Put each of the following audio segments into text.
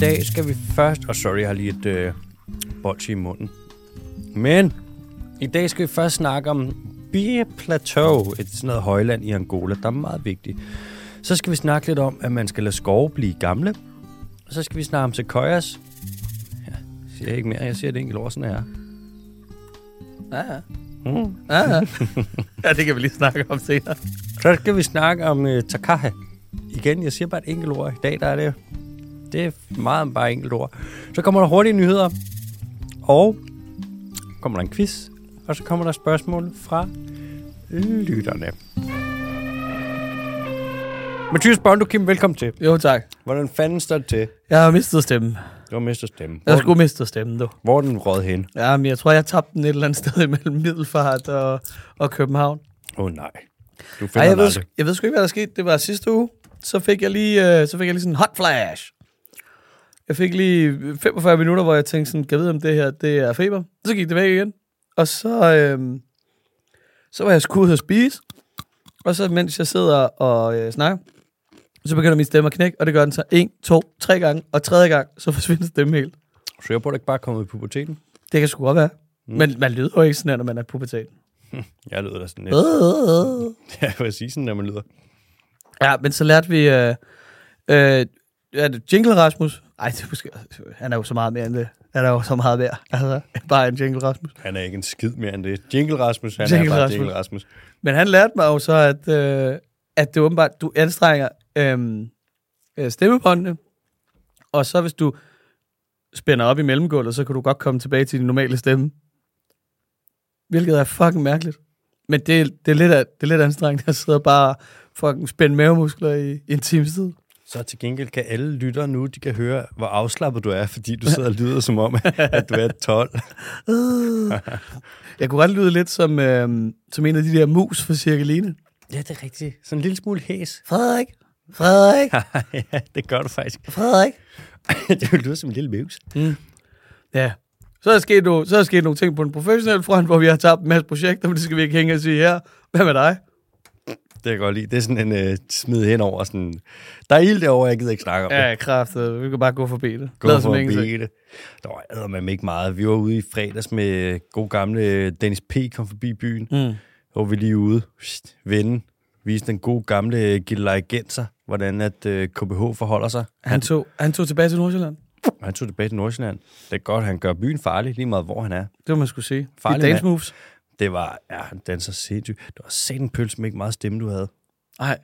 dag skal vi først... Og oh, sorry, jeg har lige et øh, bolsje i munden. Men i dag skal vi først snakke om Bie Plateau, et sådan noget højland i Angola, der er meget vigtigt. Så skal vi snakke lidt om, at man skal lade skove blive gamle. Og så skal vi snakke om sequoias. Ja, jeg siger ikke mere, jeg siger det enkelt ord, sådan her. Ja, ja. Mm. Ja, ja. ja, det kan vi lige snakke om senere. Så skal vi snakke om uh, Takaha. Igen, jeg siger bare et enkelt ord. I dag der er det, det er meget bare enkelt ord. Så kommer der hurtige nyheder. Og kommer der en quiz. Og så kommer der spørgsmål fra lytterne. Mathias Bondo, Kim, velkommen til. Jo, tak. Hvordan fanden står det til? Jeg har mistet stemmen. Du har mistet stemmen. Jeg Hvor, skulle miste stemmen, du. hvor er den råd hen? Ja, men jeg tror, jeg tabte den et eller andet sted imellem Middelfart og, og København. Åh oh, nej. Du Ej, finder jeg, den ved, jeg ved sgu ikke, hvad der skete. Det var sidste uge. Så fik jeg lige, øh, så fik jeg lige sådan en hot flash. Jeg fik lige 45 minutter, hvor jeg tænkte sådan, kan jeg vide, om det her det er feber? Så gik det væk igen. Og så, øh, så var jeg sgu ude og spise. Og så mens jeg sidder og øh, snakker, så begynder min stemme at knække, og det gør den så en, to, tre gange, og tredje gang, så forsvinder stemmen helt. Så jeg du ikke bare er kommet i puberteten? Det kan sgu godt være. Mm. Men man lyder jo ikke sådan, her, når man er pubertet. Jeg lyder da sådan lidt. Øh. Ja, jeg vil sige sådan, når man lyder. Ja, men så lærte vi... Øh, øh, er det Jingle Rasmus? Ej, det er måske, han er jo så meget mere end det. Han er jo så meget mere. Altså, bare en Jingle Rasmus. Han er ikke en skid mere end det. Jingle Rasmus, han Jingle er bare Rasmus. Jingle Rasmus. Men han lærte mig jo så, at, øh, at det åbenbart, du anstrenger øh, øh, stemmebåndene, og så hvis du spænder op i mellemgulvet, så kan du godt komme tilbage til din normale stemme. Hvilket er fucking mærkeligt. Men det, det, er, lidt af, det er lidt anstrengende at sidde og bare fucking spænde mavemuskler i, i en times tid. Så til gengæld kan alle lyttere nu, de kan høre, hvor afslappet du er, fordi du sidder og lyder som om, at du er 12. Jeg kunne godt lyde lidt som, øh, som en af de der mus fra Cirkeline. Ja, det er rigtigt. Sådan en lille smule hæs. Frederik, Frederik, ja, det gør du faktisk. Frederik. det lyder som en lille mus. Ja. Så er, der sket nogle, så er der sket nogle ting på en professionel front, hvor vi har tabt en masse projekter, men det skal vi ikke hænge og sige her. Hvad med dig? Det kan jeg godt lide. Det er sådan en uh, smid hen over sådan... Der er ild derovre, jeg gider ikke snakke om det. Ja, kraftet. Vi kan bare gå forbi det. Gå Lad for som at ingenting. bede det. Der var eddermame ikke meget. Vi var ude i fredags med god gamle Dennis P. kom forbi byen. Mm. hvor vi lige ude, Pst, vende, vise den gode gamle Gilleleje Genser, hvordan at uh, KBH forholder sig. Han, tog, han tog tilbage til Nordsjælland. Han tog tilbage til Nordsjælland. Det er godt, han gør byen farlig, lige meget hvor han er. Det må man skulle sige. Farlig dance moves. Det var, ja, han danser sindssygt. Det var satan pølse med ikke meget stemme, du havde. Nej.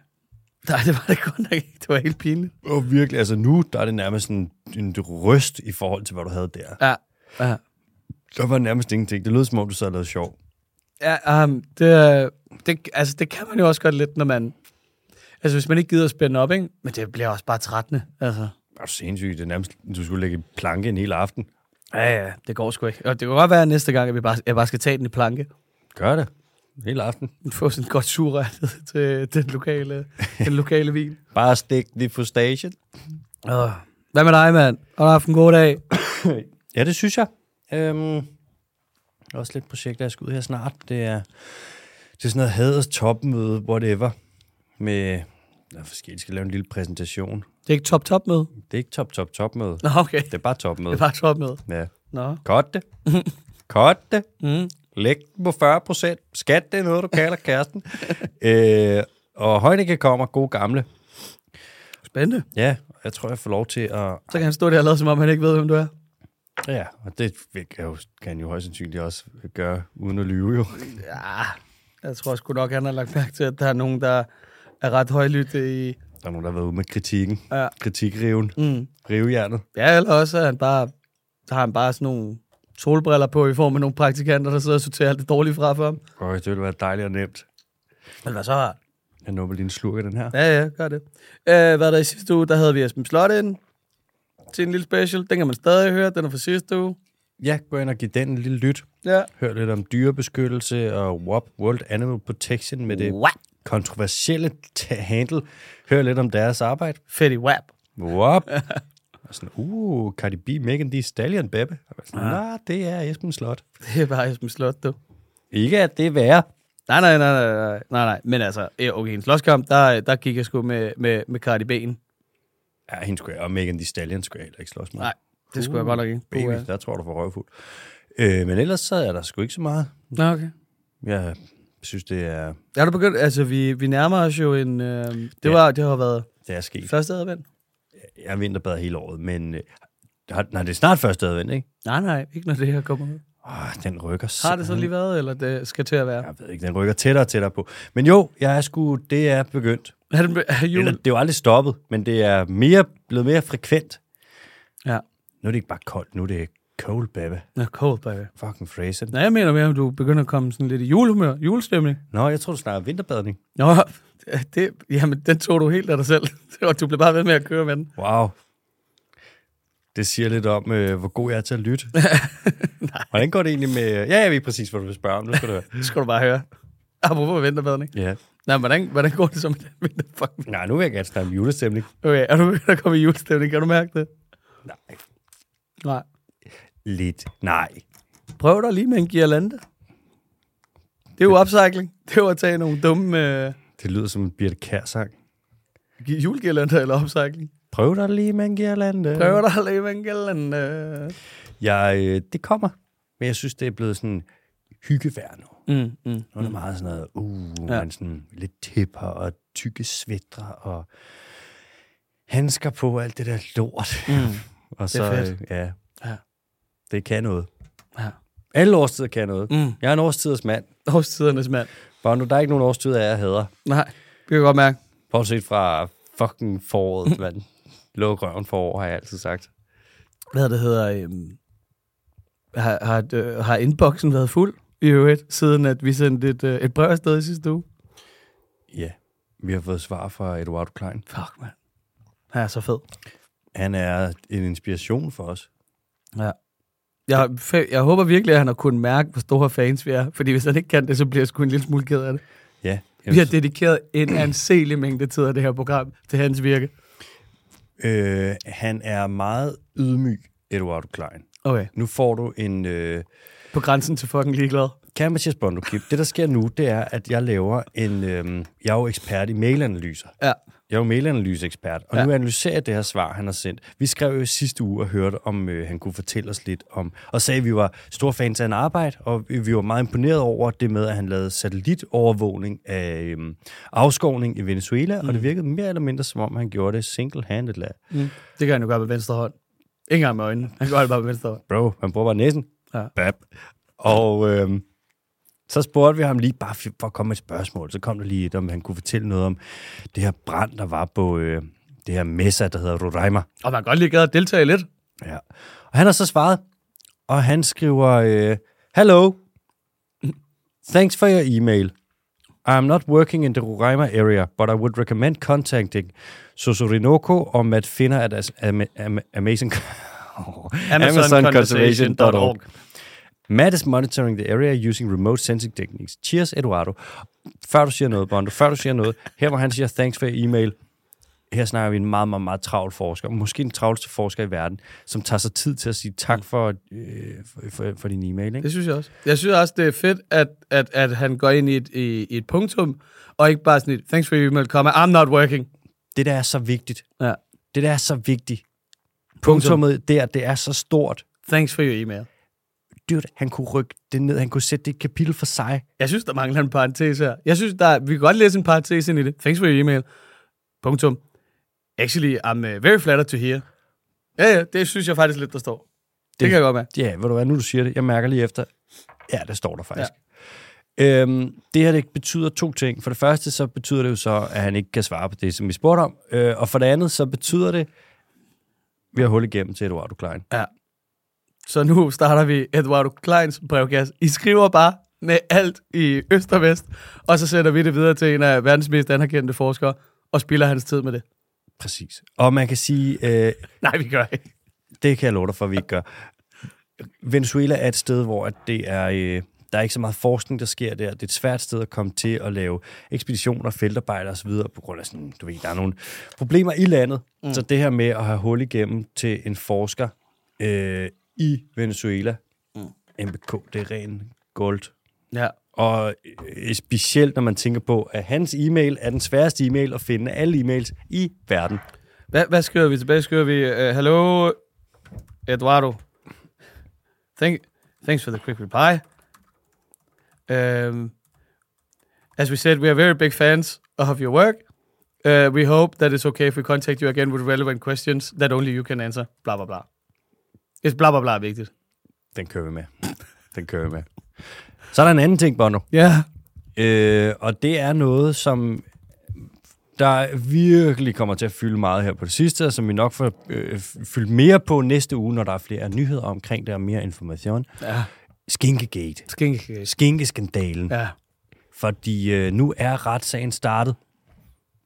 Nej, det var det godt nok ikke. Det var helt pinligt. Og virkelig, altså nu, der er det nærmest sådan en røst i forhold til, hvad du havde der. Ja. Ja. Der var nærmest ingenting. Det lød som om, du sad og lavede sjov. Ja, um, det, er- det, altså, det kan man jo også godt lidt, når man... Altså, hvis man ikke gider at spænde op, ikke? Men det bliver også bare trættende. Altså. Det var sindssygt. Det er nærmest, du skulle lægge planke en hel aften. Ja, ja, det går sgu ikke. Og det kan godt være at næste gang, at vi bare, jeg bare skal tage den i planke. Gør det. Hele aften. Få sådan et godt surret til den lokale, den lokale vin. Bare stik det på station. Uh. Hvad med dig, mand? Har du haft en god dag? Ja, det synes jeg. Øhm, også lidt projekter, jeg skal ud her snart. Det er, det er sådan noget haders topmøde, whatever, med der er forskellige, skal lave en lille præsentation. Det er ikke top-top med? Det er ikke top, top, topmøde. Nå, okay. Det er bare topmøde. Det er bare top med. Ja. Nå. Godt det. Godt det. Mm. Læg den på 40 procent. Skat, det er noget, du kalder kæresten. øh, og Højnække kommer, god gamle. Spændende. Ja, jeg tror, jeg får lov til at... Så kan han stå der og lade, som om han ikke ved, hvem du er. Ja, og det kan, jo, kan han jo højst sandsynligt også gøre, uden at lyve jo. Ja, jeg tror sgu nok, han har lagt mærke til, at der er nogen, der er ret højlytte i... Der er nogen, der har været ude med kritikken. Ja. Kritikriven. Mm. Rivejernet. Ja, eller også er han bare, har han bare sådan nogle solbriller på i form af nogle praktikanter, der sidder og sorterer alt det dårlige fra for ham. Øj, det ville være dejligt og nemt. Men hvad så har Jeg nupper lige en slurk af den her. Ja, ja, gør det. Øh, hvad er der i sidste uge? Der havde vi Esben Slot ind til en lille special. Den kan man stadig høre. Den er fra sidste uge. Ja, gå ind og give den en lille lyt. Ja. Hør lidt om dyrebeskyttelse og WAP, World Animal Protection med det What? kontroversielle t- handle. Hør lidt om deres arbejde. Fetty Wap. WAP. og sådan, uh, Cardi B, Megan Thee Stallion. Og Sådan, Nej, det er Esben Slot. Det er bare Esben Slot, du. Ikke at det er værre. Nej, nej, nej, nej, nej, nej, nej. Men altså, okay, en slåskamp, der, der gik jeg sgu med, med, med Cardi B'en. Ja, hende skulle jeg, og Megan Thee Stallion skulle jeg heller ikke slås med. Nej, det skulle jeg godt nok ikke. Baby, der tror du for røvfuld. Øh, men ellers så er der sgu ikke så meget. Nå, okay. Jeg synes, det er, Er du begyndt? Altså, vi, vi nærmer os jo en... Øh, det, Ja. var, det har været det er sket. første advent. Jeg er vinterbadet hele året, men øh, nej, det er snart første advent, ikke? Nej, nej, ikke når det her kommer ud. Åh, den rykker Har det så lige været, eller det skal til at være? Jeg ved ikke, den rykker tættere og tættere på. Men jo, jeg er sgu, det er begyndt. Er det, er jul? Eller, det er jo aldrig stoppet, men det er mere, blevet mere frekvent. Ja. Nu er det ikke bare koldt, nu er det cold, baby. Nå, cold, baby. Fucking fræsen. Nej, jeg mener mere, om du begynder at komme sådan lidt i julehumør, julestemning. Nå, jeg tror, du snakker vinterbadning. Nå, det, jamen, den tog du helt af dig selv. Og du blev bare ved med at køre med den. Wow. Det siger lidt om, øh, hvor god jeg er til at lytte. Hvordan går det egentlig med... Ja, jeg ved præcis, hvad du vil spørge om. Nu skal du høre. Det skal du bare høre. Apropos vinterbadning. Ja. Nej, hvordan, hvordan går det så med den vinterfucking? Nej, nu vil jeg gerne snakke om julestemning. Okay, er du begyndt at komme i julestemning? Kan du mærke det? Nej. Nej. Lidt. Nej. Prøv dig lige med en girlande. Det er jo upcycling. Det er jo at tage nogle dumme øh, Det lyder som en Birte Kær-sang. julegirlander eller upcycling. Prøv dig lige med en girlande. Prøv dig lige med en girlande. Jeg, øh, det kommer. Men jeg synes, det er blevet sådan hyggevær nu. Mm, mm. Nu er det meget sådan noget, uh, Ja. ja. man sådan lidt tipper og tykke svætter og handsker på og alt det der lort. Mm. og Det er så, fedt. øh, ja, Ja. det kan noget. Ja. Alle årstider kan noget. Mm. Jeg er en årstiders mand. Årstidernes mand. Nu, der er ikke nogen årstider, jeg hader. Nej, det kan jeg godt mærke. Bortset fra fucking foråret, mand. Luk røven forår, har jeg altid sagt. Hvad det hedder... Øhm, har, har, øh, har inboxen været fuld i øvrigt, siden at vi sendte et, øh, et brev afsted i sidste uge? Ja, vi har fået svar fra Eduardo Klein. Fuck, mand. Han er så fed. Han er en inspiration for os. Ja. Jeg, jeg håber virkelig, at han har kunnet mærke, hvor store fans vi er. Fordi hvis han ikke kan det, så bliver jeg sgu en lille smule ked af det. Ja, Vi har dedikeret en anselig mængde tid af det her program til hans virke. øh, han er meget ydmyg, Eduardo Klein. Okay. Nu får du en... Øh, På grænsen til fucking ligeglad. Kære Mathias Bondo Kip, det der sker nu, det er, at jeg laver en... Øhm, jeg er jo ekspert i mailanalyser. Ja. Jeg er jo mailanalyseekspert, og Ja. nu analyserer jeg det her svar, han har sendt. Vi skrev jo sidste uge og hørte, om øh, han kunne fortælle os lidt om... Og sagde, at vi var store fans af en arbejde, og vi var meget imponeret over det med, at han lavede satellitovervågning af øhm, afskovning i Venezuela, mm. og det virkede mere eller mindre, som om han gjorde det single-handed. Mm. Det kan han jo gøre med venstre hånd. Ikke engang med øjnene. Han gør det bare med venstre hånd. Bro, han bruger bare næsen. Ja. Bap. Og øhm, så spurgte vi ham lige, bare for at komme med et spørgsmål, så kom der lige et, om han kunne fortælle noget om det her brand, der var på øh, det her messa, der hedder Roraima. Og man kan godt lige gad at deltage lidt. Ja. Og han har så svaret, og han skriver, øh, Hello, thanks for your email. I am not working in the Roraima area, but I would recommend contacting Sosorinoko or Matt Finner at as, am, am, Amazing... AmazonConservation.org. Matt is monitoring the area using remote sensing techniques. Cheers, Eduardo. Før du siger noget, Bondo, før du siger noget, her hvor han siger, thanks for email, her snakker vi en meget, meget, meget travl forsker, måske den travleste forsker i verden, som tager sig tid til at sige tak for, øh, for, for, for din e-mail. Ikke? Det synes jeg også. Jeg synes også, det er fedt, at, at, at han går ind i et, i, i et punktum, og ikke bare sådan et, thanks for your email, comma, I'm not working. Det der er så vigtigt. Ja. Det der er så vigtigt. Punktum. Punktummet der, det er så stort. Thanks for your email. Dude, han kunne rykke det ned, han kunne sætte det et kapitel for sig. Jeg synes, der mangler en parentes her. Jeg synes, der, vi kan godt læse en parentes ind i det. Thanks for your email. Punktum. Actually, I'm uh, very flattered to hear. Ja, ja, det synes jeg faktisk lidt, der står. Det, det Det- kan jeg godt med. Ja, ved du hvad, nu du siger det, jeg mærker lige efter. Ja, det står der faktisk. Ja. Øhm, det her det betyder to ting. For det første, så betyder det jo så, at han ikke kan svare på det, som vi spurgte om. Øh, og for det andet, så betyder det, vi har hul igennem til Eduardo Klein. Ja. Så nu starter vi Eduardo Kleins brevkasse. I skriver bare med alt i øst og vest, og så sætter vi det videre til en af verdens mest anerkendte forskere, og spilder hans tid med det. Præcis. Og man kan sige, øh, Nej, vi gør ikke. det kan jeg love dig for, at vi ikke gør. Venezuela er et sted, hvor det er, øh, der er ikke så meget forskning, der sker der. Det er et svært sted at komme til at lave ekspeditioner, feltarbejder osv., på grund af sådan, du ved, der er nogle problemer i landet. Mm. Så det her med at have hul igennem til en forsker øh, i Venezuela, mm. MBK, det er ren gold. Ja. Og øh, specielt, når man tænker på, at hans e-mail er den sværeste e-mail at finde alle e-mails i verden. Hvad, hvad skriver vi tilbage? Skriver vi, uh, hello, Eduardo. Thank, thanks for the quick reply. Um, as we said, we are very big fans of your work. Uh, we hope that it's okay if we contact you again with relevant questions that only you can answer. Bla, bla, bla. It's bla, bla, bla er vigtigt. Den kører vi med. Den kører vi med. Så er der en anden ting, Bono. Ja. Øh, og det er noget, som der virkelig kommer til at fylde meget her på det sidste, og som vi nok får øh, fyldt mere på næste uge, når der er flere nyheder omkring det og mere information. Ja. Skinkegate. Skinkegate. Skinkeskandalen. Ja. Fordi øh, nu er retssagen startet.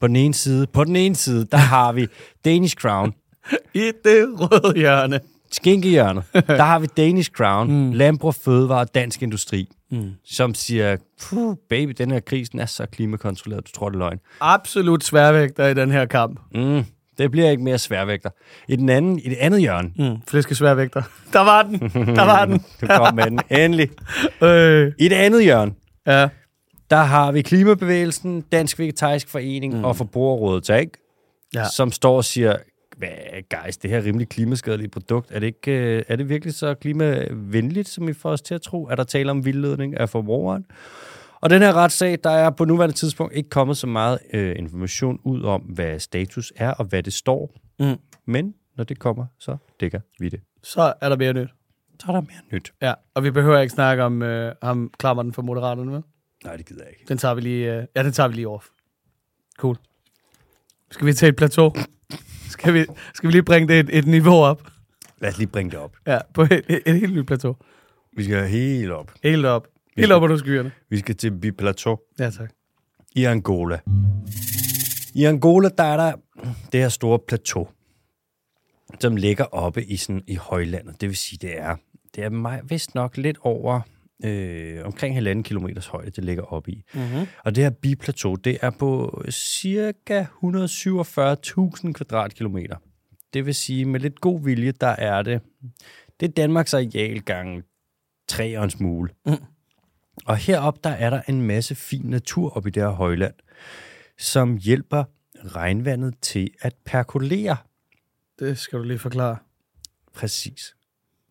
På den ene side, på den ene side, der har vi Danish Crown, I det røde hjørne. Skinkehjørnet. Der har vi Danish Crown, mm. Landbrug Fødevare og Dansk Industri, Mm. som siger, Puh, baby, den her kris den er så klimakontrolleret, du tror det er løgn. Absolut sværvægter i den her kamp. Mm, det bliver ikke mere sværvægter. I, den anden, I det andet hjørne, Mm. Flæskesværvægter. Der var den. Der var den. du kom med den endelig. øh. I det andet hjørne, Ja. der har vi Klimabevægelsen, Dansk Vegetarisk Forening mm. og Forbrugerrådet, ikke? Ja. som står og siger, hvad, guys, det her rimelig klimaskadelige produkt, er det, ikke, øh, er det virkelig så klimavenligt, som I får os til at tro? Er der tale om vildledning af forbrugeren? Og den her retssag, der er på nuværende tidspunkt ikke kommet så meget øh, information ud om, hvad status er og hvad det står. Mm. Men når det kommer, så dækker vi det. Så er der mere nyt. Så er der mere nyt. Ja, og vi behøver ikke snakke om øh, ham, klammer for Moderaterne, vel? Nej, det gider jeg ikke. Den tager vi lige, øh, ja, den tager vi lige off. Cool. Skal vi tage et plateau? Skal, vi, skal vi lige bringe det et, et niveau op? Lad os lige bringe det op. Ja, på et, et, et helt nyt plateau. Vi skal helt op. Helt op. Vi Helt skal- op under skyerne. Vi skal til Biplateau. Ja, tak. i Angola. I Angola, der er der det her store plateau, som ligger oppe i, sådan, i højlandet. Det vil sige, det er, det er vist nok lidt over øh, omkring halvanden kilometers højde, det ligger oppe i. Mm-hmm. Og det her biplateau, det er på cirka 147.000 kvadratkilometer. Det vil sige, med lidt god vilje, der er det, det er Danmarks areal gange 3 og en smule. Mm. Og heroppe, der er der en masse fin natur oppe i det her højland, som hjælper regnvandet til at perkolere. Det skal du lige forklare. Præcis.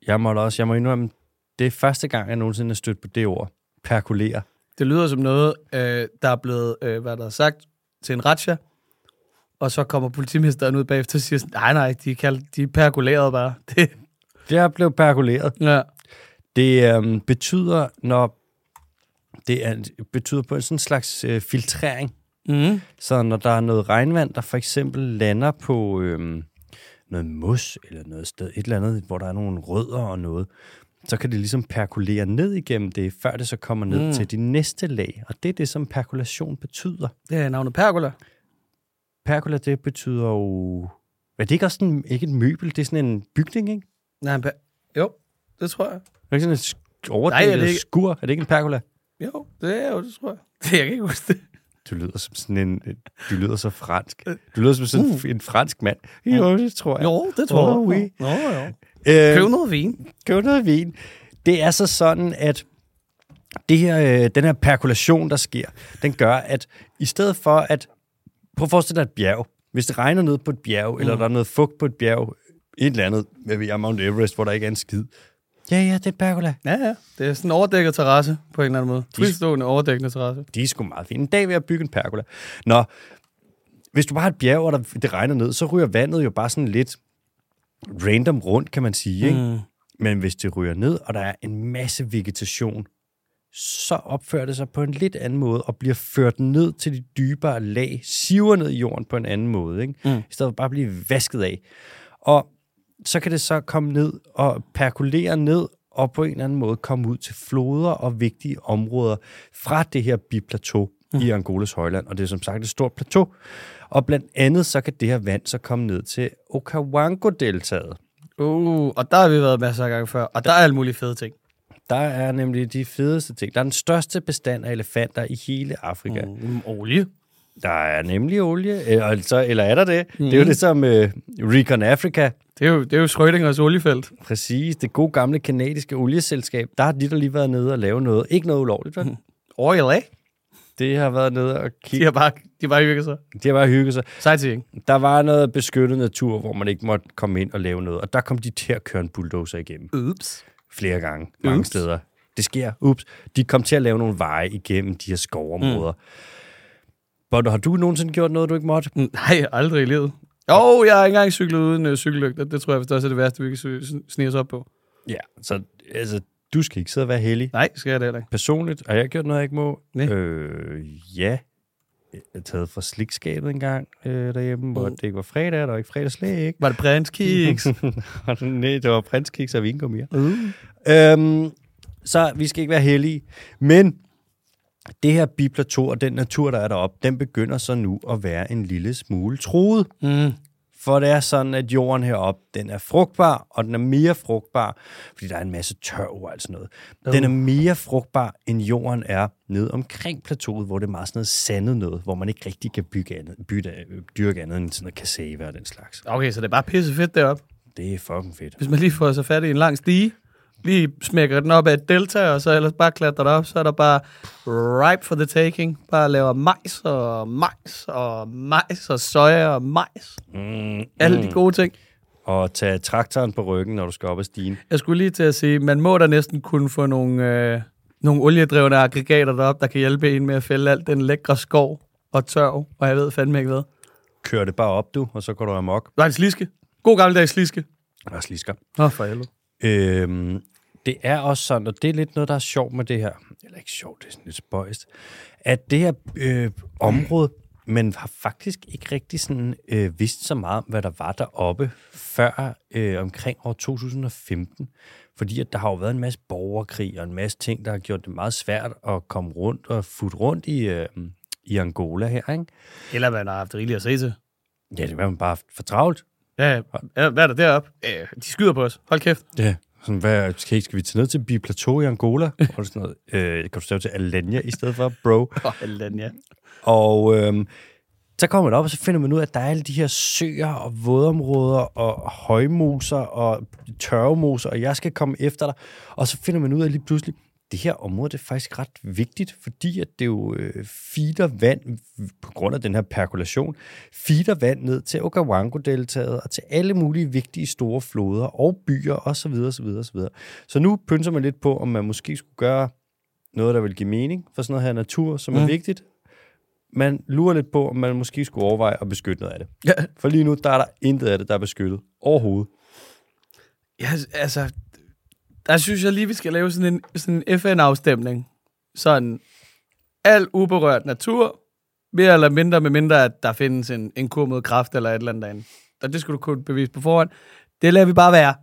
Jeg må også, jeg må indrømme, det er første gang, jeg nogensinde har stødt på det ord. Perkolere. Det lyder som noget, øh, der er blevet, øh, hvad der er sagt, til en ratcha, og så kommer politimesteren ud bagefter og siger, sådan, nej, nej, de er, kaldt, de er perkulerede bare. Det, Det er blevet perkoleret. ja. Det øhm, betyder, når det er, betyder på en sådan slags øh, filtrering. Mm. Så når der er noget regnvand, der for eksempel lander på øhm, noget mos eller noget sted, et eller andet, hvor der er nogle rødder og noget, så kan det ligesom perkulere ned igennem det, før det så kommer ned Mm. til de næste lag. Og det er det, som perkulation betyder. Det er navnet pergola. Pergola, det betyder jo... Er det ikke også sådan, ikke et møbel, det er sådan en bygning, ikke? Nej, en per- jo, det tror jeg. Er det ikke sådan et sk- overdel Nej, er ikke- skur? Er det ikke en pergola? Jo, det er jo, det tror jeg. Det, jeg kan ikke huske det. Du lyder som sådan en... Du lyder så fransk. Du lyder som sådan uh. en fransk mand. Jo, det tror jeg. Jo, det tror jeg. oui. Nå, jo. Øh, Køb noget vin. køb noget vin. Det er så sådan, at det her, øh, den her perkulation, der sker, den gør, at i stedet for at... Prøv at forestille dig et bjerg. Hvis det regner ned på et bjerg, mm. eller der er noget fugt på et bjerg, et eller andet, hvad ved jeg, Mount Everest, hvor der ikke er en skid. Ja, ja, det er pergola. Ja, ja. Det er sådan en overdækket terrasse på en eller anden måde. De- Fristående overdækkende terrasse. De er sgu meget fine. En dag vil jeg bygge en pergola. Nå, hvis du bare har et bjerg, og der, det regner ned, så ryger vandet jo bare sådan lidt random rundt, kan man sige. Ikke? Mm. Men hvis det ryger ned, og der er en masse vegetation, så opfører det sig på en lidt anden måde, og bliver ført ned til de dybere lag, siver ned i jorden på en anden måde, ikke? Mm. i stedet for bare at blive vasket af. Og så kan det så komme ned og perkulere ned, og på en eller anden måde komme ud til floder og vigtige områder fra det her biplateau mm. i Angolas højland. Og det er som sagt et stort plateau. Og blandt andet så kan det her vand så komme ned til Okavango-deltaget. Uh, og der har vi været masser af gange før. Og der er alle mulige fede ting. Der er nemlig de fedeste ting. Der er den største bestand af elefanter i hele Afrika. Mm. Mm, olie. Der er nemlig olie, eller, altså, eller er der det? Mm. Det er jo det som uh, Recon Africa, Det er jo, det er jo Schrödingers oliefelt. præcis, det gode gamle kanadiske olieselskab. Der har de der lige været nede og lave noget. Ikke noget ulovligt, vel? Oil, eh? Det har været nede og De kigge. har bare, de har bare hygget sig. De har bare hygget sig. Sightseeing. Der var noget beskyttet natur, hvor man ikke måtte komme ind og lave noget. Og der kom de til at køre en bulldozer igennem Ups. flere gange, mange Ups. steder. Det sker. Ups. De kom til at lave nogle veje igennem de her skovområder. Mm. Bondo, har du nogensinde gjort noget, du ikke måtte? Nej, aldrig i livet. Jo, jeg har ikke engang cyklet uden øh, cykellygter. Det tror jeg også er det værste, vi kan snige os op på. Ja. Så altså, du skal ikke sidde og være heldig. Nej, skal jeg det heller ikke. Personligt har jeg gjort noget, jeg ikke må. Nej. Øh, ja. Jeg har taget fra slikskabet en gang øh, derhjemme, hvor Mm. det ikke var fredag, der var ikke fredagslæg. Var det prins kiks? Nej, det var prinskiks og vingummier. uh. Øhm, så vi skal ikke være heldige. Men det her biplateau og den natur, der er deroppe, den begynder så nu at være en lille smule truet. Mm. For det er sådan, at jorden heroppe, den er frugtbar, og den er mere frugtbar, fordi der er en masse tørv og alt sådan noget. Den er mere frugtbar, end jorden er ned omkring plateauet, hvor det er meget sådan noget sandet noget, hvor man ikke rigtig kan bygge andet, bytte, dyrke andet end sådan noget cassave og den slags. Okay, så det er bare pisse fedt deroppe. Det er fucking fedt. Hvis man lige får sig fat i en lang stige, lige smækker den op af et delta, og så ellers bare klatrer det op, så er der bare ripe for the taking. Bare laver majs og majs og majs og soja og majs. Mm, Alle de gode ting. Og tage traktoren på ryggen, når du skal op ad stigen. Jeg skulle lige til at sige, man må da næsten kunne få nogle, øh, nogle oliedrevne aggregater derop, der kan hjælpe en med at fælde alt den lækre skov og tørv, og jeg ved fandme ikke hvad. Kør det bare op, du, og så går du amok. Nej, sliske. God gammeldags sliske. Og slisker. Nå, for helvede. Øhm, det er også sådan, og det er lidt noget, der er sjovt med det her, eller ikke sjovt, det er sådan lidt spøjst, at det her øh, område, man har faktisk ikke rigtig sådan, øh, vidst så meget om, hvad der var deroppe før øh, omkring år 2015. Fordi at der har jo været en masse borgerkrig og en masse ting, der har gjort det meget svært at komme rundt og futte rundt i, øh, i Angola her, ikke? Eller man har haft rigeligt at se til. Ja, det var man bare for travlt. Ja, ja, hvad er der deroppe? Øh, de skyder på os. Hold kæft. Ja. Sådan, hvad, skal, skal vi tage ned til Biplateau i Angola? Og sådan noget. Øh, kan du stave til Alanya i stedet for, bro? Oh, ja. Og øhm, så kommer man op, og så finder man ud af, at der er alle de her søer og vådområder og højmoser og tørvemoser, og jeg skal komme efter dig. Og så finder man ud af lige pludselig, det her område det er faktisk ret vigtigt, fordi at det jo øh, feeder vand, på grund af den her perkulation, feeder vand ned til Okavango-deltaget og til alle mulige vigtige store floder og byer osv. osv., osv. Så nu pynser man lidt på, om man måske skulle gøre noget, der vil give mening for sådan noget her natur, som mm. er vigtigt. Man lurer lidt på, om man måske skulle overveje at beskytte noget af det. Ja, For lige nu, der er der intet af det, der er beskyttet overhovedet. ja, altså, der synes jeg lige, vi skal lave sådan en, sådan en FN-afstemning. Sådan, al uberørt natur, mere eller mindre, med mindre, at der findes en, en kur mod kraft eller et eller andet derinde. Og det skulle du kunne bevise på forhånd. Det lader vi bare være.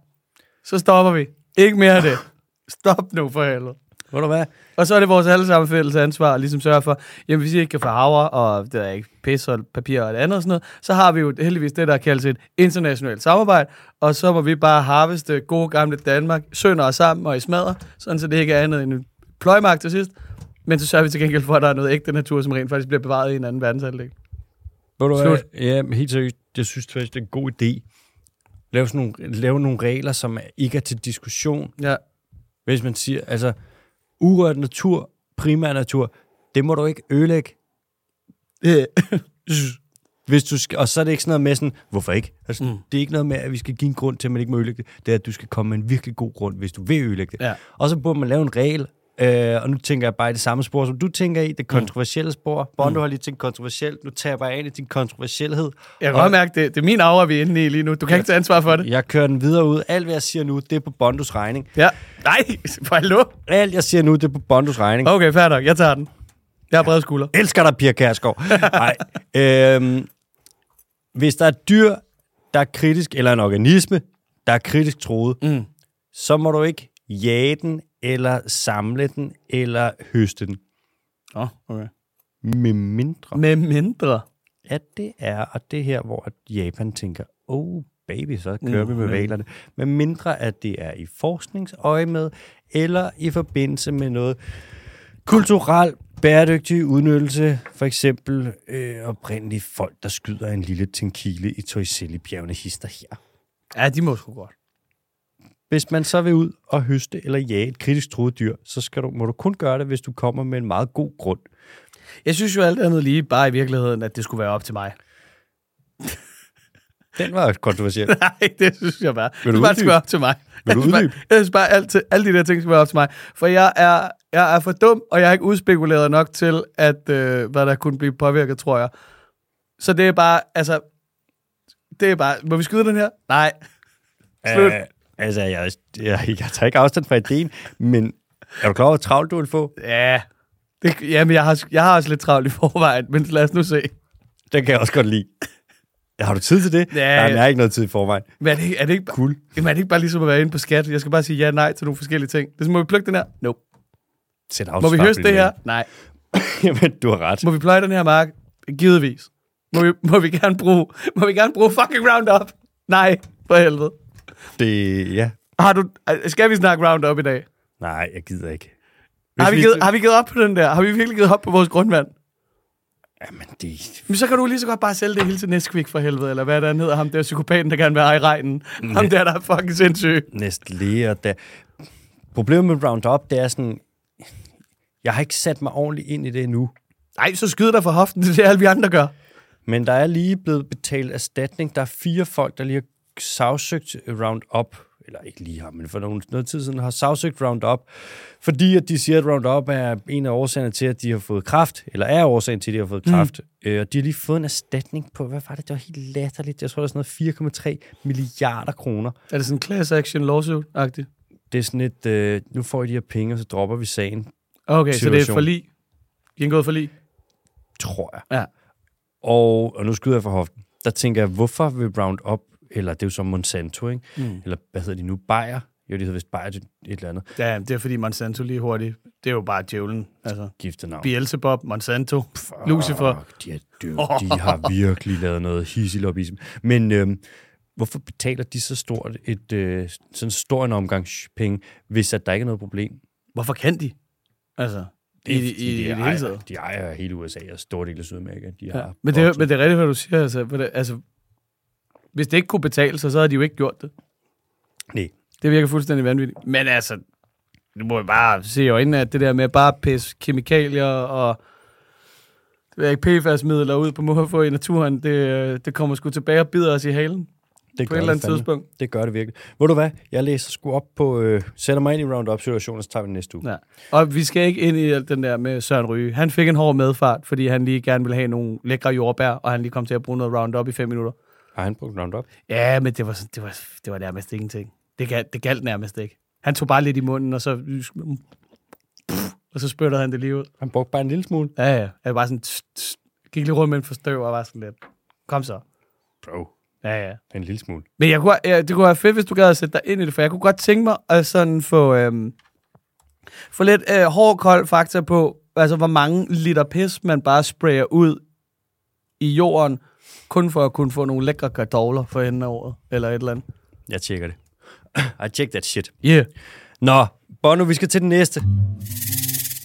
Så stopper vi. Ikke mere af det. Stop nu for helvede. Ved du hvad? Og så er det vores allesammen fælles ansvar at ligesom sørge for, jamen hvis I ikke kan få havre, og det er ikke pis og papir og det andet og sådan noget, så har vi jo heldigvis det, der kaldes et internationalt samarbejde, og så må vi bare harveste gode gamle Danmark, sønder os sammen og i smadre, sådan så det ikke er andet end en pløjmark til sidst. Men så sørger vi til gengæld for, at der er noget ægte natur, som rent faktisk bliver bevaret i en anden verdensaldel. Ved du Slut. hvad? Ja, helt seriøst, jeg synes faktisk, det er en god idé. Lave, sådan nogle, lave nogle regler, som ikke er til diskussion. Ja. Hvis man siger, altså, urørt natur, primær natur, det må du ikke ødelægge. Hvis du skal, og så er det ikke sådan noget med sådan, hvorfor ikke? Altså, mm. Mm. Det er ikke noget med, at vi skal give en grund til, at man ikke må ødelægge det. Det er, at du skal komme med en virkelig god grund, hvis du vil ødelægge det. Ja. Og så burde man lave en regel, øh, og nu tænker jeg bare i det samme spor, som du tænker i, det kontroversielle spor. Bondo har lige tænkt kontroversielt, nu tager jeg bare ind i din kontroversielhed. Jeg kan godt mærke, det, det er min aura, vi er inde i lige nu. Du kan ikke tage ansvar for det. Jeg kører den videre ud. Alt, hvad jeg siger nu, det er på Bondos regning. Ja. Nej, for hallo. Alt, jeg siger nu, det er på Bondos regning. Okay, fair nok. Jeg tager den. Jeg har brede skuldre. elsker dig, Pia Kærsgaard. Nej. Øhm, hvis der er et dyr, der er kritisk, eller en organisme, der er kritisk troet, Mm. så må du ikke jage den, eller samle den, eller høste den. Oh, okay. Med mindre, Med mindre. at det er, og det er her, hvor Japan tænker, oh baby, så kører vi med reglerne. Med mindre, at det er i forskningsøje med, eller i forbindelse med noget kulturel bæredygtig udnyttelse, for eksempel øh, oprindelige folk, der skyder en lille tenkile i Toiselli-bjergene hister her. Ja, de må sgu godt. Hvis man så vil ud og høste eller jage et kritisk truet dyr, så skal du, må du kun gøre det, hvis du kommer med en meget god grund. Jeg synes jo alt andet lige bare i virkeligheden, at det skulle være op til mig. Den var kontroversiel. Nej, det synes jeg bare. Vil det du bare uddybe? skulle være op til mig. Vil du jeg synes bare, uddybe? jeg synes bare, alt, alle de der ting skal være op til mig. For jeg er, jeg er for dum, og jeg har ikke udspekuleret nok til, at øh, hvad der kunne blive påvirket, tror jeg. Så det er bare, altså, det er bare, må vi skyde den her? Nej. Slut. Uh, altså, jeg, jeg, jeg tager ikke afstand fra ideen, men er du klar over, hvor travlt du vil få? Ja, det, jamen, jeg har, jeg har også lidt travlt i forvejen, men lad os nu se. Den kan jeg også godt lide. Har du tid til det? Ja, Nej, jeg har ikke noget tid i forvejen. Men er det, ikke- er det ikke, Cool. jamen, er det ikke bare ligesom at være inde på skat? Jeg skal bare sige ja nej til nogle forskellige ting. Det så, må vi plukke den her? Nope. Sæt Må vi høste det her? Nej. Jamen, du har ret. Må vi pløje den her mark? Givetvis. Må vi, må vi gerne bruge, må vi gerne bruge fucking Roundup? Nej, for helvede. Det, ja. Har du, skal vi snakke Roundup i dag? Nej, jeg gider ikke. Har vi, givet, har vi givet op på den der? Har vi virkelig givet op på vores grundvand? Jamen, det... Men så kan du lige så godt bare sælge det hele til Nesquik for helvede, eller hvad der hedder ham der psykopaten, der gerne vil eje regnen. Ham der, der er fucking sindssyg. Næste og da. Problemet med Roundup, det er sådan... Jeg har ikke sat mig ordentligt ind i det endnu. Nej, så skyd dig for hoften, det er det alle vi andre gør. Men der er lige blevet betalt erstatning. Der er fire folk, der lige har sagsøgt Roundup, eller ikke lige har, men for nogle, noget tid siden har sagsøgt Roundup, fordi at de siger, at Roundup er en af årsagerne til, at de har fået kraft, eller er årsagen til, at de har fået kraft. Mm. Øh, og de har lige fået en erstatning på, hvad var det? Det var helt latterligt. Jeg tror, det er sådan noget 4,3 milliarder kroner. Er det sådan en class action lawsuit-agtigt? Det er sådan et, øh, nu får I de her penge, og så dropper vi sagen, Okay, så det er Situation. forlig. De er indgået forlig. tror jeg. Ja. Og, og nu skyder jeg for hoften. Der tænker jeg, hvorfor vil Roundup, eller det er jo så Monsanto, ikke? Mm. eller hvad hedder de nu, Bayer? Jo, de hedder vist Bayer et eller andet Ja, det er fordi Monsanto lige hurtigt. Det er jo bare djævlen. Altså, giftenavn. Beelzebub, Monsanto, Lucifer. Fuck, de, er døde. de har virkelig lavet noget hisselobism. Men øhm, hvorfor betaler de så stort et, øh, sådan stor en omgang penge, hvis at der ikke er noget problem? Hvorfor kan de? Altså, i, i, i, i det hele ejer, taget. de ejer hele USA og stor del af Sydamerika. De Ja. har Men, det, er- men det er rigtigt, hvad du siger. Altså, altså, hvis det ikke kunne betale sig, så havde de jo ikke gjort det. Nej. Det virker fuldstændig vanvittigt. Men altså, du må jo bare se i øjnene, at det der med bare pisse kemikalier og det ved ikke, PFAS-midler ud på måfå i naturen, det, det kommer sgu tilbage og bider os i halen det på et eller andet fandme. tidspunkt. Det gør det virkelig. Ved du hvad? Jeg læser sgu op på... Øh, sætter mig ind i Roundup-situationen, så tager vi næste uge. Ja. Og vi skal ikke ind i alt den der med Søren Ryge. Han fik en hård medfart, fordi han lige gerne ville have nogle lækre jordbær, og han lige kom til at bruge noget Roundup i fem minutter. Har han brugt Roundup? Ja, men det var, sådan- det var, det var nærmest ingenting. Det, gal, det galt nærmest ikke. Han tog bare lidt i munden, og så, og så spyttede han det lige ud. Han brugte bare en lille smule. Ja, ja. Jeg var sådan, tss, tss, gik lige rundt med en forstøv og var sådan lidt, kom så. Bro, Ja, ja. en lille smule. Men jeg kunne, ja, det kunne være fedt, hvis du gad at sætte dig ind i det, for jeg kunne godt tænke mig at sådan få, øhm, få lidt øh, hård, kold fakta på, altså hvor mange liter pis man bare sprayer ud i jorden, kun for at kunne få nogle lækre kartofler for enden af året, eller et eller andet. Jeg tjekker det. I check that shit. Yeah. Nå, Bono, vi skal til den næste.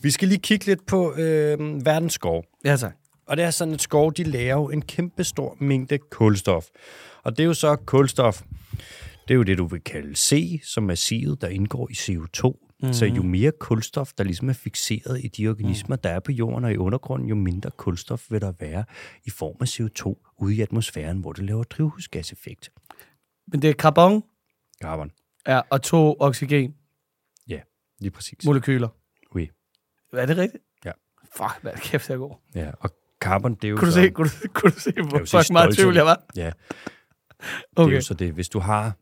Vi skal lige kigge lidt på øh, verdens skov. Ja, tak. Og det er sådan, at skov, de laver jo en kæmpe stor mængde kulstof. Og det er jo så kulstof, det er jo det, du vil kalde C, som er C'et, der indgår i CO2. Mm. Så jo mere kulstof, der ligesom er fixeret i de organismer, der er på jorden og i undergrunden, jo mindre kulstof vil der være i form af CO2 ude i atmosfæren, hvor det laver drivhusgaseffekt. Men det er carbon Carbon. ja, og to oxygen Ja, lige præcis. molekyler. Oui. Er det rigtigt? Ja. Fuck, hvad kæft, jeg går. Ja, og carbon, det er jo Kunne du så... se, kunne du, kunne du se hvor fuck meget stolte. tvivl jeg var? Ja, det Okay. er jo så det. Hvis du har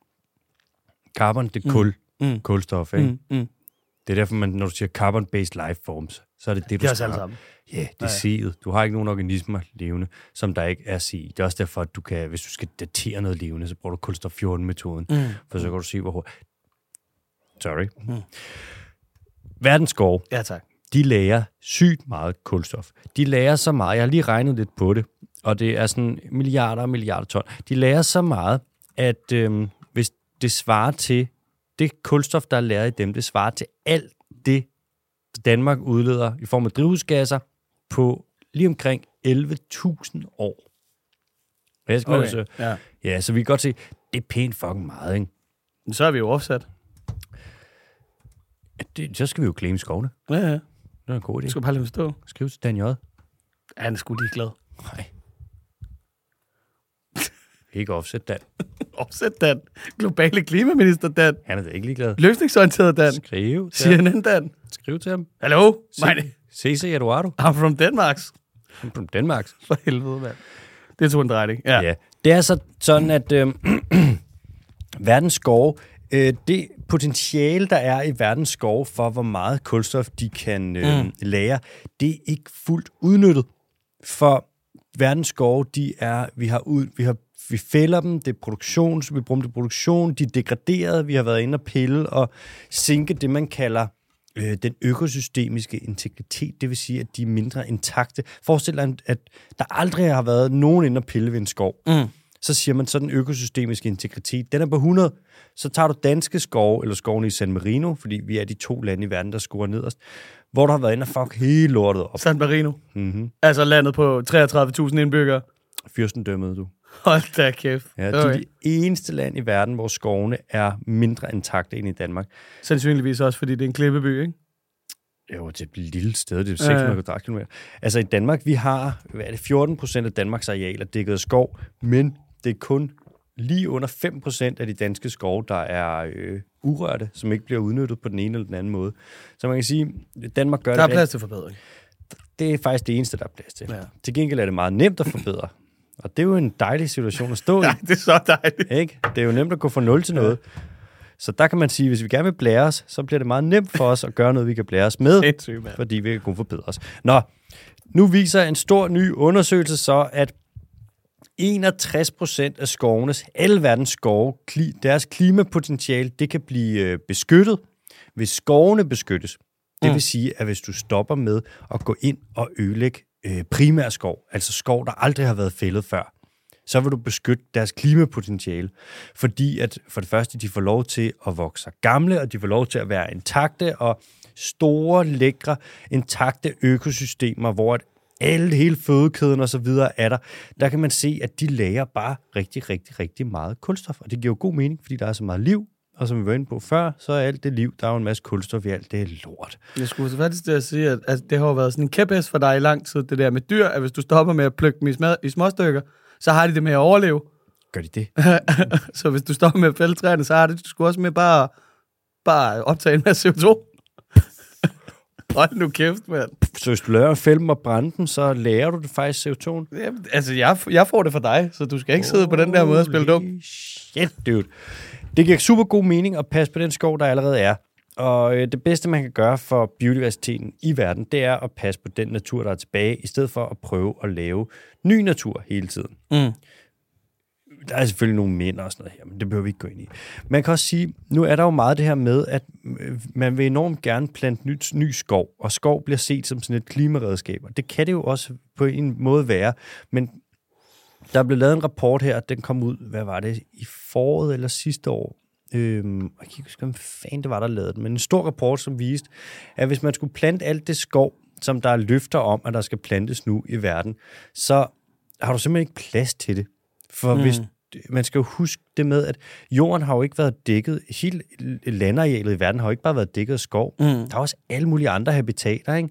carbon, det er kul, Mm. kulstof, ikke? Mm, mm. Det er derfor, man, når du siger carbon-based life forms, så er det det, du Det er skal sammen. Ja, det er C'et. Du har ikke nogen organismer levende, som der ikke er C. Det er også derfor, at du kan, hvis du skal datere noget levende, så bruger du kulstof 14-metoden, Mm. for så kan du se, hvor hurtigt... Sorry. Mm. Verdens skov, Ja, tak. de lager sygt meget kulstof. De lager så meget, jeg har lige regnet lidt på det, og det er sådan milliarder og milliarder ton. De lager så meget, at øhm, hvis det svarer til, det kulstof, der er lagret i dem, det svarer til alt det, Danmark udleder i form af drivhusgasser på lige omkring 11.000 år. Og jeg skal okay. så, ja. ja, så vi kan godt se, det er pænt fucking meget, ikke? Men Så er vi jo offsat. Det, så skal vi jo claim skovene. Ja, ja. Det er en god idé. Det skal bare lade stå. Skriv til Dan J. Han er sgu ligeglad. Nej. Ikke offset, Dan. Opsæt Dan. Globale klimaminister Dan. Han er da ikke ligeglad. Løsningsorienteret Dan. Skriv til ham. CNN Dan. Skriv til ham. Hallo? CC Eduardo. I'm from Denmark. Er fra Danmark. For helvede, mand. Det tog en drejning. Ja. Ja. Det er så sådan, at øh, verdens skove, øh, det potentiale, der er i verdens skove for, hvor meget kulstof de kan øh, mm. lære, det er ikke fuldt udnyttet. For verdens skove, de er, vi har ud, vi har vi fælder dem, det er produktion, så vi bruger dem til produktion, de er degraderet, vi har været inde og pille og sænke det, man kalder øh, den økosystemiske integritet, det vil sige, at de er mindre intakte. Forestil dig, at der aldrig har været nogen inde og pille ved en skov. Mm. Så siger man, så den økosystemiske integritet, den er på 100. Så tager du danske skove, eller skovene i San Marino, fordi vi er de to lande i verden, der scorer nederst, hvor der har været inde og fuck hele lortet op. San Marino. Mm-hmm. Altså landet på 33.000 indbyggere. Fyrstendømmet, du. Hold da kæft. Ja, det er det eneste land i verden, hvor skovene er mindre intakte end i Danmark. Sandsynligvis også, fordi det er en klippeby, ikke? Jo, det er et lille sted, det er Ja, 600 ja. kvadratkilometer. Altså i Danmark, vi har, hvad er det, 14 procent af Danmarks areal er dækket af skov, men det er kun lige under 5 procent af de danske skove, der er øh, urørte, som ikke bliver udnyttet på den ene eller den anden måde. Så man kan sige, Danmark gør Der er det, plads til forbedring. det er faktisk det eneste, der er plads til. Ja. Til gengæld er det meget nemt at forbedre. Og det er jo en dejlig situation at stå i. Nej, det er så dejligt. Ikke? Det er jo nemt at gå fra 0 til noget. Så der kan man sige, hvis vi gerne vil blære os, så bliver det meget nemt for os at gøre noget, vi kan blære os med, Sindssygt, fordi vi kan kun forbedre os. Nå, nu viser en stor ny undersøgelse så, at 61 procent af skovenes, alle verdens skove, deres klimapotentiale, det kan blive øh, beskyttet, hvis skovene beskyttes. Det Mm. vil sige, at hvis du stopper med at gå ind og ødelægge øh, primær skov, altså skov, der aldrig har været fældet før, så vil du beskytte deres klimapotentiale. Fordi at for det første, de får lov til at vokse sig gamle, og de får lov til at være intakte, og store, lækre, intakte økosystemer, hvor at alle, hele fødekæden og så videre er der, der kan man se, at de lager bare rigtig, rigtig, rigtig meget kulstof. Og det giver jo god mening, fordi der er så meget liv, og som vi var inde på før, så er alt det liv, der er jo en masse kulstof i alt det er lort. Jeg skulle faktisk til at sige, at, at det har jo været sådan en kæphest for dig i lang tid, det der med dyr, at hvis du stopper med at plukke dem i, smad, i småstykker, så har de det med at overleve. Gør de det? så hvis du stopper med at fælde træerne, så har det sgu også med bare, bare optage en masse CO2. Hold nu kæft, mand. Så hvis du laver film og brænde dem, så lærer du det faktisk CO2'en. Jamen, altså, jeg, jeg får det for dig, så du skal ikke sidde på den der måde og spille dum. Shit, dude. Det giver super god mening at passe på den skov, der allerede er. Og øh, det bedste, man kan gøre for biodiversiteten i verden, det er at passe på den natur, der er tilbage, i stedet for at prøve at lave ny natur hele tiden. Mm. Der er selvfølgelig nogle mænd og sådan noget her, men det behøver vi ikke gå ind i. Man kan også sige, nu er der jo meget det her med, at øh, man vil enormt gerne plante nyt, ny skov, og skov bliver set som sådan et klimaredskab, og det kan det jo også på en måde være, men der blev lavet en rapport her, den kom ud, hvad var det, i foråret eller sidste år. Øhm, jeg kan ikke huske, hvem fanden det var, der lavede den, men en stor rapport, som viste, at hvis man skulle plante alt det skov, som der er løfter om, at der skal plantes nu i verden, så har du simpelthen ikke plads til det. For mm. hvis man skal jo huske det med, at jorden har jo ikke været dækket, hele landarealet i verden har jo ikke bare været dækket af skov. Mm. Der er også alle mulige andre habitater, ikke?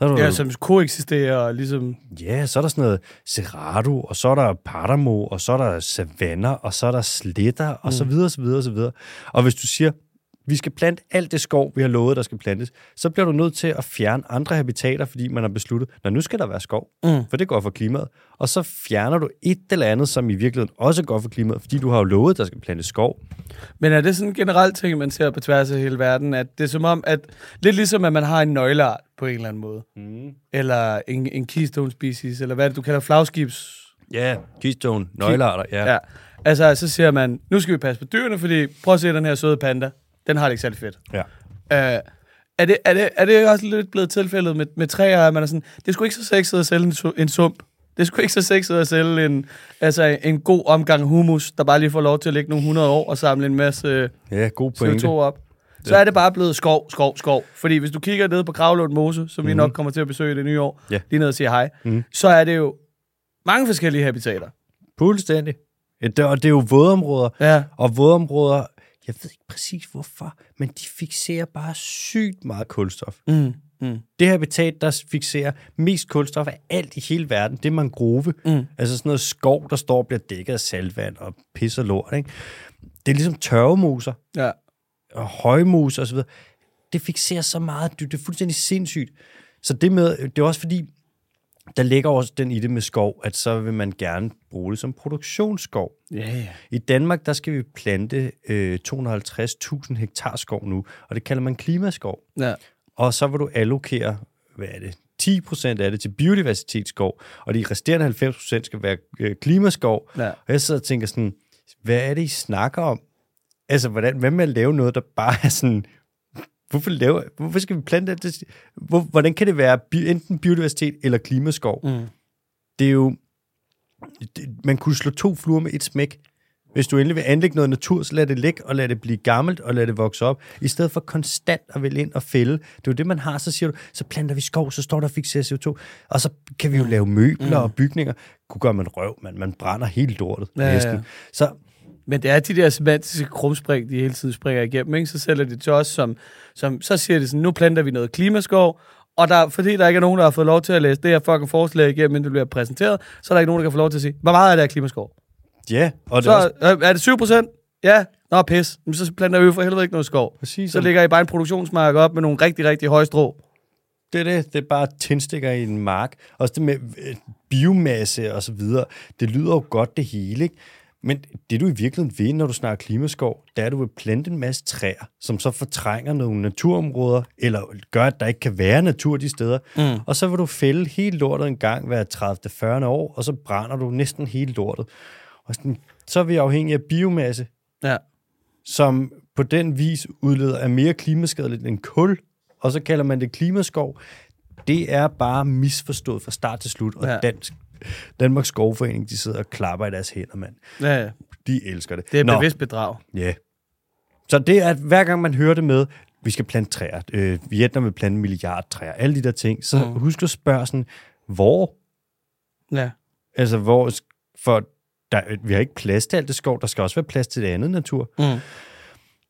Så Ja, som koeksisterer og ligesom... Ja, så er der sådan noget Cerrado, og så er der Paramo, og så er der savanner, og så er der sletter, og så videre, så videre, så videre. Og hvis du siger, vi skal plante alt det skov, vi har lovet, der skal plantes, så bliver du nødt til at fjerne andre habitater, fordi man har besluttet, at nu skal der være skov, Mm. for det går for klimaet. Og så fjerner du et eller andet, som i virkeligheden også går for klimaet, fordi du har jo lovet, at der skal plantes skov. Men er det sådan en generelt ting, man ser på tværs af hele verden, at det er som om, at lidt ligesom, at man har en nøgleart på en eller anden måde, Mm. eller en, en keystone species, eller hvad er det, du kalder flagskibs... Ja, keystone, nøglearter, ja. Ja. Altså, så siger man, nu skal vi passe på dyrene, fordi prøv at se den her søde panda. Den har det ikke særlig fedt. ja. Uh, er, det, er, det, er det også lidt blevet tilfældet med, med træer, at man er sådan, det sgu ikke så sexet at sælge en, en sump. Det sgu ikke så sexet at sælge en, altså en god omgang humus, der bare lige får lov til at ligge nogle 100 år og samle en masse Ja, god pointe. CO2 op. Så er det bare blevet skov, skov, skov. Fordi hvis du kigger ned på Gravlund Mose, som vi Mhm. nok kommer til at besøge det nye år, Ja. lige ned og siger hej, Mhm. så er det jo mange forskellige habitater. Fuldstændig. Ja, det- Og det er jo vådområder, Ja. Og vådområder, jeg ved ikke præcis hvorfor, men de fixerer bare sygt meget kulstof. Mm. Mm. Det habitat, der fixerer mest kulstof af alt i hele verden, det er mangrove. Mm. Altså sådan noget skov, der står og bliver dækket af saltvand og pis og lort. Ikke? Det er ligesom tørvemoser Ja. og højmose osv. Det fixerer så meget dybt. Det er fuldstændig sindssygt. Så det med, det er også fordi, der ligger også den i det med skov, at så vil man gerne bruge det som produktionsskov. Ja, ja. I Danmark, der skal vi plante øh, 250.000 hektar skov nu, og det kalder man klimaskov. Ja. Og så vil du allokere, hvad er det, 10 procent af det til biodiversitetsskov, og de resterende 90 procent skal være øh, klimaskov. Ja. Og jeg sidder og tænker sådan, hvad er det, I snakker om? Altså, hvordan, hvad med at lave noget, der bare er sådan, hvorfor, lave, hvorfor skal vi plante det? Hvor, hvordan kan det være enten biodiversitet eller klimaskov? Mm. Det er jo, det, man kunne slå to fluer med et smæk. Hvis du endelig vil anlægge noget natur, så lad det ligge, og lad det blive gammelt, og lad det vokse op, i stedet for konstant at vælge ind og fælde. Det er jo det, man har. Så siger du, så planter vi skov, så står der fixeret CO2, og så kan vi jo lave møbler og bygninger. Kunne gøre man røv, man, man brænder helt lortet. Ja, ja, ja. næsten. Så Men det er de der semantiske krumspring, de hele tiden springer igennem, ikke? Så sælger det til os som, som, så siger det sådan, nu planter vi noget klimaskov, og der, fordi der ikke er nogen, der har fået lov til at læse det her fucking forslag igennem, inden det bliver præsenteret, så er der ikke nogen, der kan få lov til at sige, hvor meget er det af klimaskov? ja, og det er Så også, øh, er det 7 procent? Ja, nå pis. Men så planter vi jo for helvede ikke noget skov. præcis, Så ligger I bare en produktionsmark op med nogle rigtig, rigtig høje strå. Det er det. Det er bare tændstikker i en mark. Også det med øh, biomasse og så videre. Det lyder jo godt det hele, ikke? Men det du i virkeligheden vil, når du snakker klimaskov, det er, at du vil plante en masse træer, som så fortrænger nogle naturområder, eller gør, at der ikke kan være natur de steder. Mm. Og så vil du fælde hele lortet en gang hver 30. 40. år, og så brænder du næsten hele lortet. Og sådan, så er vi afhængige af biomasse, Ja. som på den vis udleder er mere klimaskadeligt end kul, og så kalder man det klimaskov. Det er bare misforstået fra start til slut, og ja. Dansk, Danmarks Skovforening, de sidder og klapper i deres hænder, mand. Ja, ja. De elsker det. Det er Nå, bevidst bedrag. Ja. Så det er, at hver gang man hører det med, vi skal plante træer, øh, Vietnam vil plante en milliard træer, alle de der ting, så Mm. mm. husk at spørge sådan, hvor? Ja. Altså, hvor, for der, vi har ikke plads til alt det skov, der skal også være plads til det andet natur. Mm.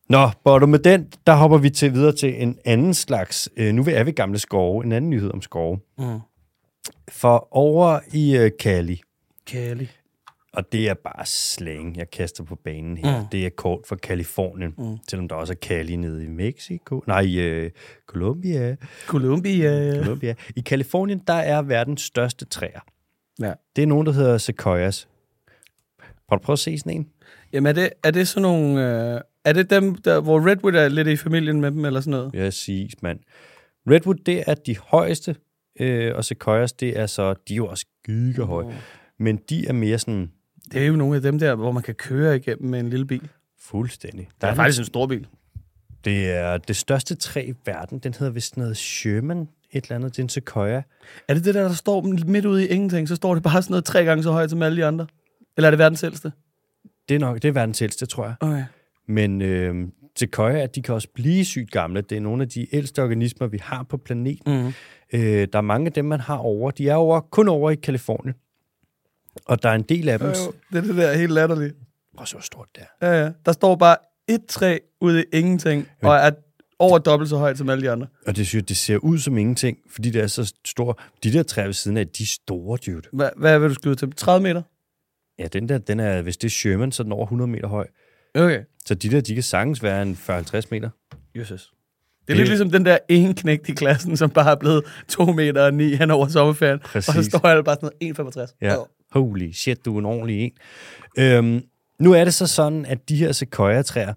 Nå, Bodo, med den, der hopper vi til videre til en anden slags, øh, nu er vi gamle skove, en anden nyhed om skove. Mm. For over i øh, Cali, Kærlig. og det er bare slang, jeg kaster på banen her, Mm. det er kort for Kalifornien, Mm. selvom der også er Cali nede i Mexico, nej, i øh, Colombia, Columbia. Colombia. I Kalifornien, der er verdens største træer. Ja. Det er nogen, der hedder sequoias. Prøv at prøve at se sådan en. Jamen, er det, er det sådan nogle... Øh, er det dem, der, hvor Redwood er lidt i familien med dem, eller sådan noget? Ja, siges, mand. Redwood, det er de højeste, øh, og sequoias, det er så, de er jo også gigahøje, Åh. men de er mere sådan Det er jo nogle af dem der, hvor man kan køre igennem med en lille bil. fuldstændig. Der er faktisk en stor bil. Det er det største træ i verden, den hedder vist noget Sherman, et eller andet, det er en sequoia. Er det det der, der står midt ude i ingenting, så står det bare sådan noget tre gange så højt som alle de andre? Eller er det verdens ældste? Det er nok, det er verdens ældste, tror jeg. Okay. Men øh, sequoia, de kan også blive sygt gamle. Det er nogle af de ældste organismer, vi har på planeten. Mm. Øh, der er mange af dem, man har over. De er over, kun over i Kalifornien. Og der er en del af dem... Jo, jo, det er det der helt latterligt. Prøv så stort det er. Ja, ja. Der står bare et træ ude i ingenting, og er over dobbelt så højt som alle de andre. Og det, synes det ser ud som ingenting, fordi det er så store. De der træer ved siden af, de er store, dude. Hvad, hvad vil du skyde til? 30 meter? Ja, den der, den er, hvis det er Sherman, så er den over 100 meter høj. Okay. Så de der, de kan sagtens være en 40-50 meter. Jesus. Det er lidt ligesom den der ene knægt i klassen, som bare er blevet 2 meter og 9 hen over sommerferien. Præcis. Og så står alle bare sådan noget 1,65. Ja. Holy shit, du er en ordentlig en. Øhm, nu er det så sådan, at de her sequoia-træer,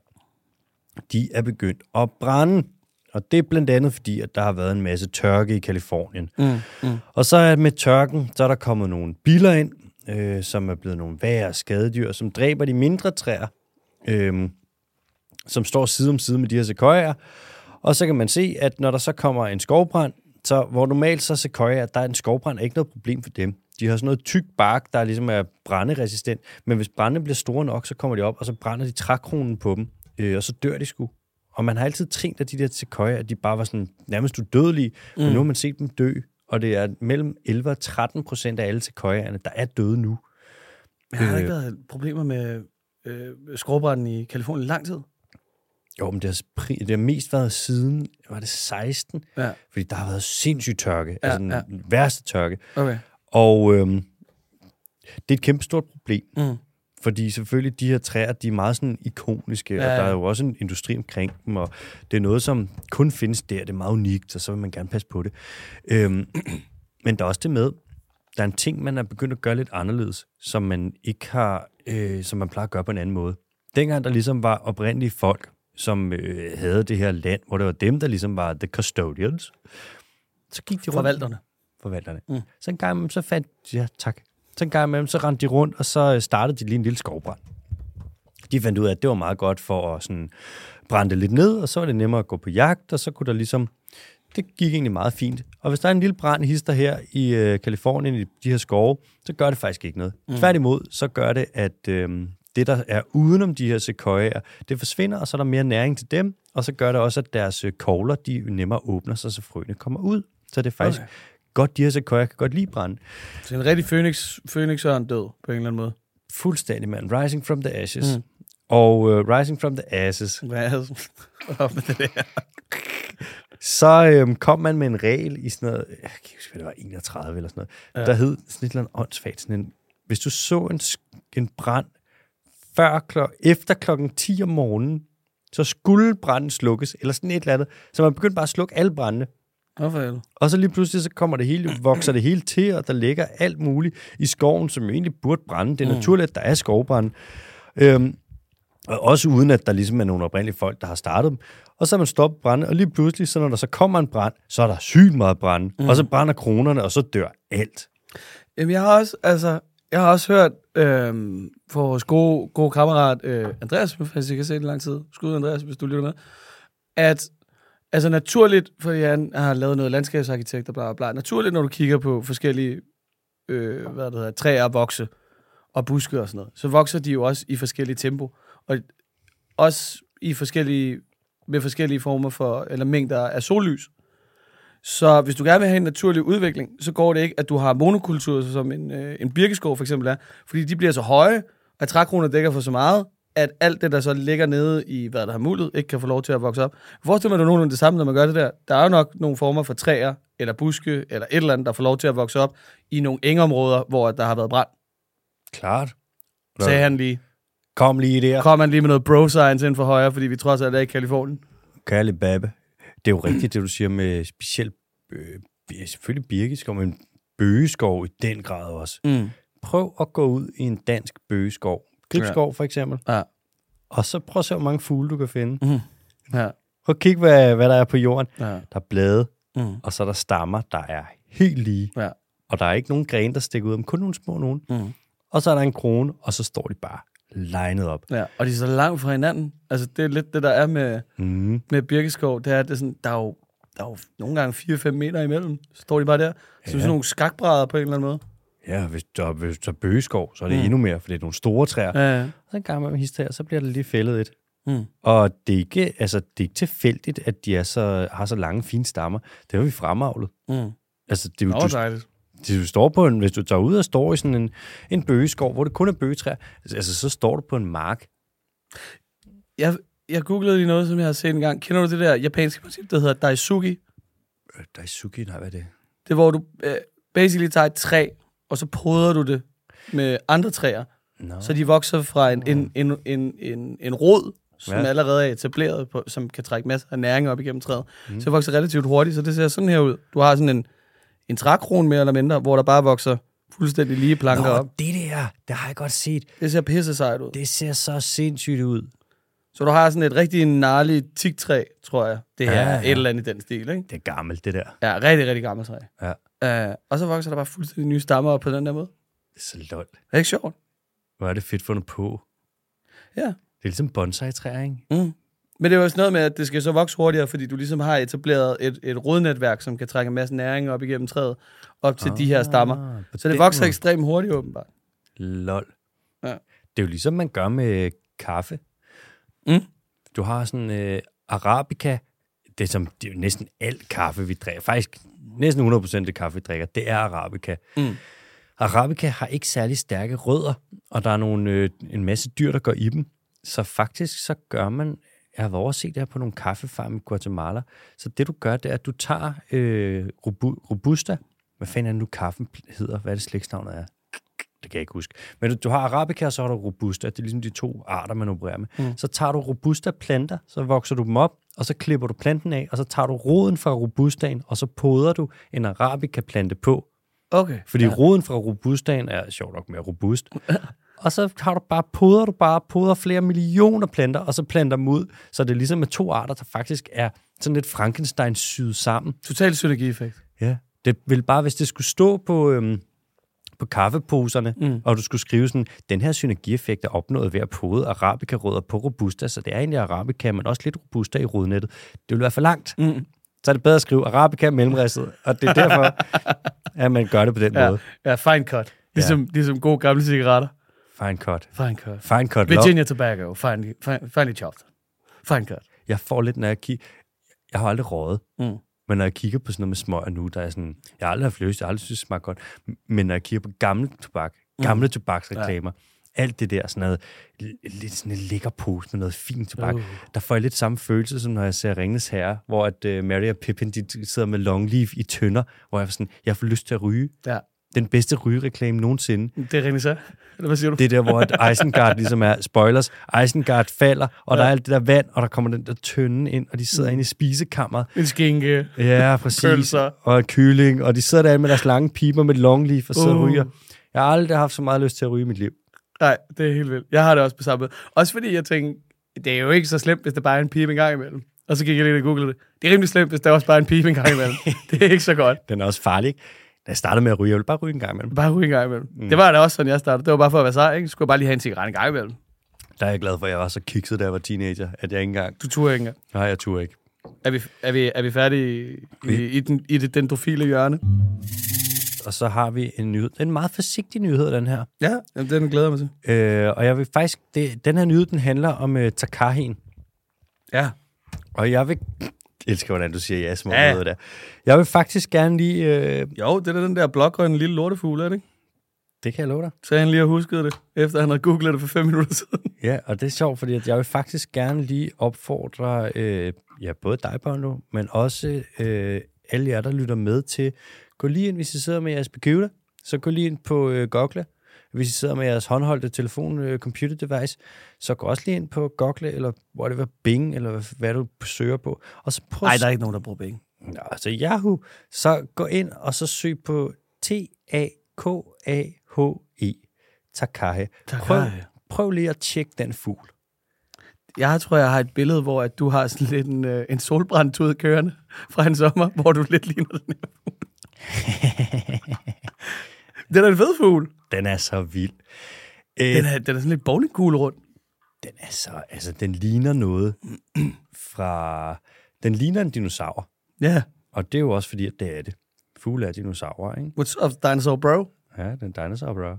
de er begyndt at brænde. Og det er blandt andet fordi, at der har været en masse tørke i Kalifornien. Mm, mm. Og så er med tørken, så er der kommet nogle biler ind, øh, som er blevet nogle værre skadedyr, som dræber de mindre træer, øh, som står side om side med de her sequoiaer. Og så kan man se, at når der så kommer en skovbrand, så hvor normalt så sequoia, der er en skovbrand er ikke noget problem for dem. De har sådan noget tyk bark, der ligesom er brænderesistent, men hvis brændene bliver store nok, så kommer de op, og så brænder de trækronen på dem, øh, og så dør de sgu. Og man har altid tænkt, at de der sequoia, at de bare var sådan nærmest udødelige, mm. men nu har man set dem dø, og det er mellem 11 og 13 procent af alle sequoiaerne, der er døde nu. Men har der Øh. ikke været problemer med øh, skovbranden i Kalifornien i lang tid? Jo, men det har, det har mest været siden, var det 16? Ja. Fordi der har været sindssyg tørke. Ja, altså den ja. værste tørke. Okay. Og øhm, det er et kæmpe stort problem. Mm. Fordi selvfølgelig, de her træer, de er meget sådan ikoniske, ja, Ja, og der er jo også en industri omkring dem, og det er noget, som kun findes der. Det er meget unikt, og så vil man gerne passe på det. Øhm, men der er også det med, der er en ting, man er begyndt at gøre lidt anderledes, som man ikke har, øh, som man plejer at gøre på en anden måde. Dengang der ligesom var oprindelige folk, som øh, havde det her land, hvor det var dem, der ligesom var the custodians, så gik de rundt Forvalterne. forvalterne. Mm. Så en gang imellem, så fandt ja, tak. Så en gang imellem, så rendte de rundt, og så øh, startede de lige en lille skovbrand. De fandt ud af, at det var meget godt for at sådan, brænde det lidt ned, og så var det nemmere at gå på jagt, og så kunne der ligesom... Det gik egentlig meget fint. Og hvis der er en lille brand hister her i øh, Kalifornien, i de her skove, så gør det faktisk ikke noget. Mm. Tværtimod, så gør det, at øh, det, der er udenom de her sequoiaer, det forsvinder, og så er der mere næring til dem, og så gør det også, at deres øh, kogler, de nemmere åbner sig, så frøene kommer ud. Så det er faktisk Okay. godt, de her sequoiaer kan godt lide brænde. Så en rigtig phoenix, phoenix død på en eller anden måde. Fuldstændig, mand. Rising from the ashes. Mm. Og uh, Rising from the ashes, Hvad er det? Op med det der. så øhm, kom man med en regel i sådan noget, jeg kan ikke huske, hvad det var, 31 eller sådan noget, Ja. der hed sådan et eller andet åndssvagt, sådan en, hvis du så en, en brand før klok, efter klokken 10 om morgenen, så skulle branden slukkes, eller sådan et eller andet. Så man begyndte bare at slukke alle er det? Og så lige pludselig, så kommer det hele, vokser det hele til, og der ligger alt muligt i skoven, som jo egentlig burde brænde. Det er Mm. naturligt, at der er skovbrænde. Øhm, og også uden, at der ligesom er nogle oprindelige folk, der har startet dem. Og så har man stoppet brænde, og lige pludselig, så når der så kommer en brand, så er der sygt meget brand. Mm. Og så brænder kronerne, og så dør alt. Jamen, jeg har også, altså, jeg har også hørt øh, for vores gode, gode kammerat øh, Andreas, hvis jeg kan se det i lang tid, skud Andreas, hvis du lytter med, at altså naturligt, fordi han har lavet noget landskabsarkitekt og bla bla bla, naturligt, når du kigger på forskellige øh, hvad det hedder, træer vokse og buske og sådan noget, så vokser de jo også i forskellige tempo, og også i forskellige, med forskellige former for, eller mængder af sollys. Så hvis du gerne vil have en naturlig udvikling, så går det ikke, at du har monokultur, som en, øh, en birkeskov for eksempel er, fordi de bliver så høje, at trækroner dækker for så meget, at alt det, der så ligger nede i, hvad der har mulighed, ikke kan få lov til at vokse op. Forestil dig, at du nogenlunde det samme, når man gør det der. Der er jo nok nogle former for træer, eller buske, eller et eller andet, der får lov til at vokse op i nogle engområder, hvor der har været brand. Klart. Sagde han lige. Kom lige der. Kom han lige med noget bro-science ind for højre, fordi vi trods alt er i Kalifornien. Kærlig babe. Det er jo rigtigt, det du siger med specielt, øh, selvfølgelig birkeskov, men bøgeskov i den grad også. Mm. Prøv at gå ud i en dansk bøgeskov. Gribskov for eksempel. Ja. Og så prøv at se, hvor mange fugle du kan finde. Mm. Ja. Prøv at kigge, hvad, hvad der er på jorden. Ja. Der er blade, Mm. og så er der stammer, der er helt lige. Ja. Og der er ikke nogen grene, der stikker ud, men kun nogle små nogen. Mm. Og så er der en krone, og så står de bare legnet op. Ja, og de er så langt fra hinanden. Altså, det er lidt det, der er med, Mm. med Birkeskov. Det er, det er sådan, der er jo, der er jo nogle gange 4-5 meter imellem. Så står de bare der. Så ja. sådan nogle skakbrædder på en eller anden måde. Ja, hvis der, hvis der er bøgeskov, så er det Mm. endnu mere, for det er nogle store træer. Ja, ja. Og så en gang med hister her, så bliver der lige fældet et. Mm. Og det er ikke, altså, det er ikke tilfældigt, at de er så, har så lange, fine stammer. Det har vi fremavlet. Mm. Altså, det, er jo- Nå, du, dejligt. Du står på en, hvis du tager ud og står i sådan en, en bøgeskov, hvor det kun er bøgetræer, altså, så står du på en mark. Jeg, jeg googlede lige noget, som jeg har set en gang. Kender du det der japanske princip, der hedder Daisuki? Øh, Daisuki, nej, hvad er det? Det er, hvor du øh, basically tager et træ, og så poder du det med andre træer. Nå. Så de vokser fra en, en, en, en, en, en rod, som. Ja. allerede er etableret, på, som kan trække masser af næring op igennem træet. Mm. Så det vokser relativt hurtigt, så det ser sådan her ud. Du har sådan en, en trækron mere eller mindre, hvor der bare vokser fuldstændig lige planker Nå, op. det der, det har jeg godt set. Det ser pisse sejt ud. Det ser så sindssygt ud. Så du har sådan et rigtig gnarligt tigtræ, tror jeg. Det her Ja, ja, et eller andet i den stil, ikke? Det er gammelt, det der. Ja, rigtig, rigtig gammelt træ. Ja. Uh, og så vokser der bare fuldstændig nye stammer op på den der måde. Det er så lol. Det er ikke sjovt. Hvor er det fedt fundet på. Ja. Det er ligesom bonsai-træer, ikke? Mm. Men det er jo også noget med, at det skal så vokse hurtigere, fordi du ligesom har etableret et, et rodnetværk, som kan trække en masse næring op igennem træet, op til ah, de her stammer. på Så det vokser måde. ekstremt hurtigt, åbenbart. Lol. Ja. Det er jo ligesom man gør med kaffe. Mm. Du har sådan øh, arabica. Det er, som, det er jo næsten alt kaffe, vi drikker. Faktisk næsten 100% af det kaffe, vi drikker, det er arabica. Mm. Arabica har ikke særlig stærke rødder, og der er nogle, øh, en masse dyr, der går i dem. Så faktisk så gør man jeg har været over at se det her på nogle kaffefarme i Guatemala. Så det du gør, det er, at du tager øh, robu- Robusta. Hvad fanden er det nu kaffen hedder? Hvad er det slægtsnavnet er? Det kan jeg ikke huske. Men du, du har Arabica, og så har du Robusta. Det er ligesom de to arter, man opererer med. Mm. Så tager du Robusta-planter, så vokser du dem op, og så klipper du planten af, og så tager du roden fra Robustaen, og så poder du en Arabica-plante på. Okay. Fordi ja. roden fra Robustaen er sjovt nok mere robust. og så har du bare, poder du bare, poder flere millioner planter, og så planter dem ud. Så det er ligesom med to arter, der faktisk er sådan lidt Frankenstein syet sammen. Total synergieffekt. Ja. Det vil bare, hvis det skulle stå på, øhm, på kaffeposerne, mm. og du skulle skrive sådan, den her synergieffekt er opnået ved at pode arabica-rødder på robusta, så det er egentlig arabica, men også lidt robusta i rodnettet. Det vil være for langt. Mm. Så er det bedre at skrive arabica mellemristet, og det er derfor, at man gør det på den Ja, måde. ja fine cut. Ligesom, ligesom gode gamle cigaretter. Fine cut. Fine cut. Fine cut. Virginia tobacco. Fine, fine, finely chopped. Fine cut. Jeg får lidt, når jeg kigger... Jeg har aldrig røget. Mm. Men når jeg kigger på sådan noget med smøger nu, der er sådan... Jeg har aldrig haft lyst, jeg har aldrig synes, det smager godt. Men når jeg kigger på gamle tobak, gamle mm. tobaksreklamer, ja. alt det der sådan noget, lidt sådan en lækker pose med noget fint tobak, Uh. der får jeg lidt samme følelse, som når jeg ser Ringnes Herre, hvor at uh, Mary og Pippin, de sidder med long leaf i tønder, hvor jeg får sådan, jeg får lyst til at ryge. Ja. Den bedste rygereklame nogensinde. Det er rigtig så. Eller hvad siger du? Det er der, hvor Isengard ligesom er, spoilers, Isengard falder, og ja. der er alt det der vand, og der kommer den der tønde ind, og de sidder mm. inde i spisekammeret, En skinke. Ja, præcis. Pølser. Og kylling, og de sidder der med deres lange piber med long leaf og sidder uh. og ryger. Jeg har aldrig haft så meget lyst til at ryge i mit liv. Nej, det er helt vildt. Jeg har det også på samme måde. Også fordi jeg tænker, det er jo ikke så slemt, hvis der bare er en pipe en gang imellem. Og så gik jeg lige og googlede det. Det er rimelig slemt, hvis der også bare er en pipe en gang imellem. det er ikke så godt. Den er også farlig. ikke? Da jeg startede med at ryge, jeg ville bare ryge en gang imellem. Bare ryge en gang imellem. Mm. Det var da også sådan, jeg startede. Det var bare for at være sej, ikke? Skulle jeg bare lige have en cigaret en gang imellem. Der er jeg glad for, at jeg var så kikset, da jeg var teenager, at jeg ikke engang... Du turde ikke engang. Nej, jeg turde ikke. Er vi, er vi, er vi færdige i, i, den, i det dendrofile hjørne? Og så har vi en nyhed. Det er en meget forsigtig nyhed, den her. Ja, jamen, den glæder jeg mig til. Øh, og jeg vil faktisk... Det, den her nyhed, den handler om uh, Takahin. Ja. Og jeg vil... Elsker, hvordan du siger ja, små Ja. der. Jeg vil faktisk gerne lige... Øh, Jo, det er den der blågrønne lille lortefugl, er det ikke? det kan jeg love dig. Så han lige har husket det, efter han havde googlet det for fem minutter siden. Ja, og det er sjovt, fordi at jeg vil faktisk gerne lige opfordre øh, ja, både dig, Bono, men også øh, alle jer, der lytter med til, gå lige ind, hvis I sidder med jeres computer, så gå lige ind på øh, Google. Hvis I sidder med jeres håndholdte telefon, øh, computer device, så gå også lige ind på Google, eller whatever, Bing, eller hvad, du søger på. Og så prøv Nej, der er ikke nogen, der bruger penge. Nå, altså Yahoo, så gå ind og så søg på T-A-K-A-H-E. Takahe. Prøv, prøv lige at tjekke den fugl. Jeg tror, jeg har et billede, hvor at du har sådan lidt en, øh, en solbrændt ud kørende fra en sommer, hvor du lidt ligner den her fugl. det er da en fed fugl. Den er så vild. Øh, Den er, den er sådan lidt bowlingkugle rundt. den er så, altså den ligner noget fra, den ligner en dinosaur. Ja. Og det er jo også fordi, at det er det. Fugle er dinosaurer, ikke? What's up, dinosaur bro? Ja, den dinosaur, bro.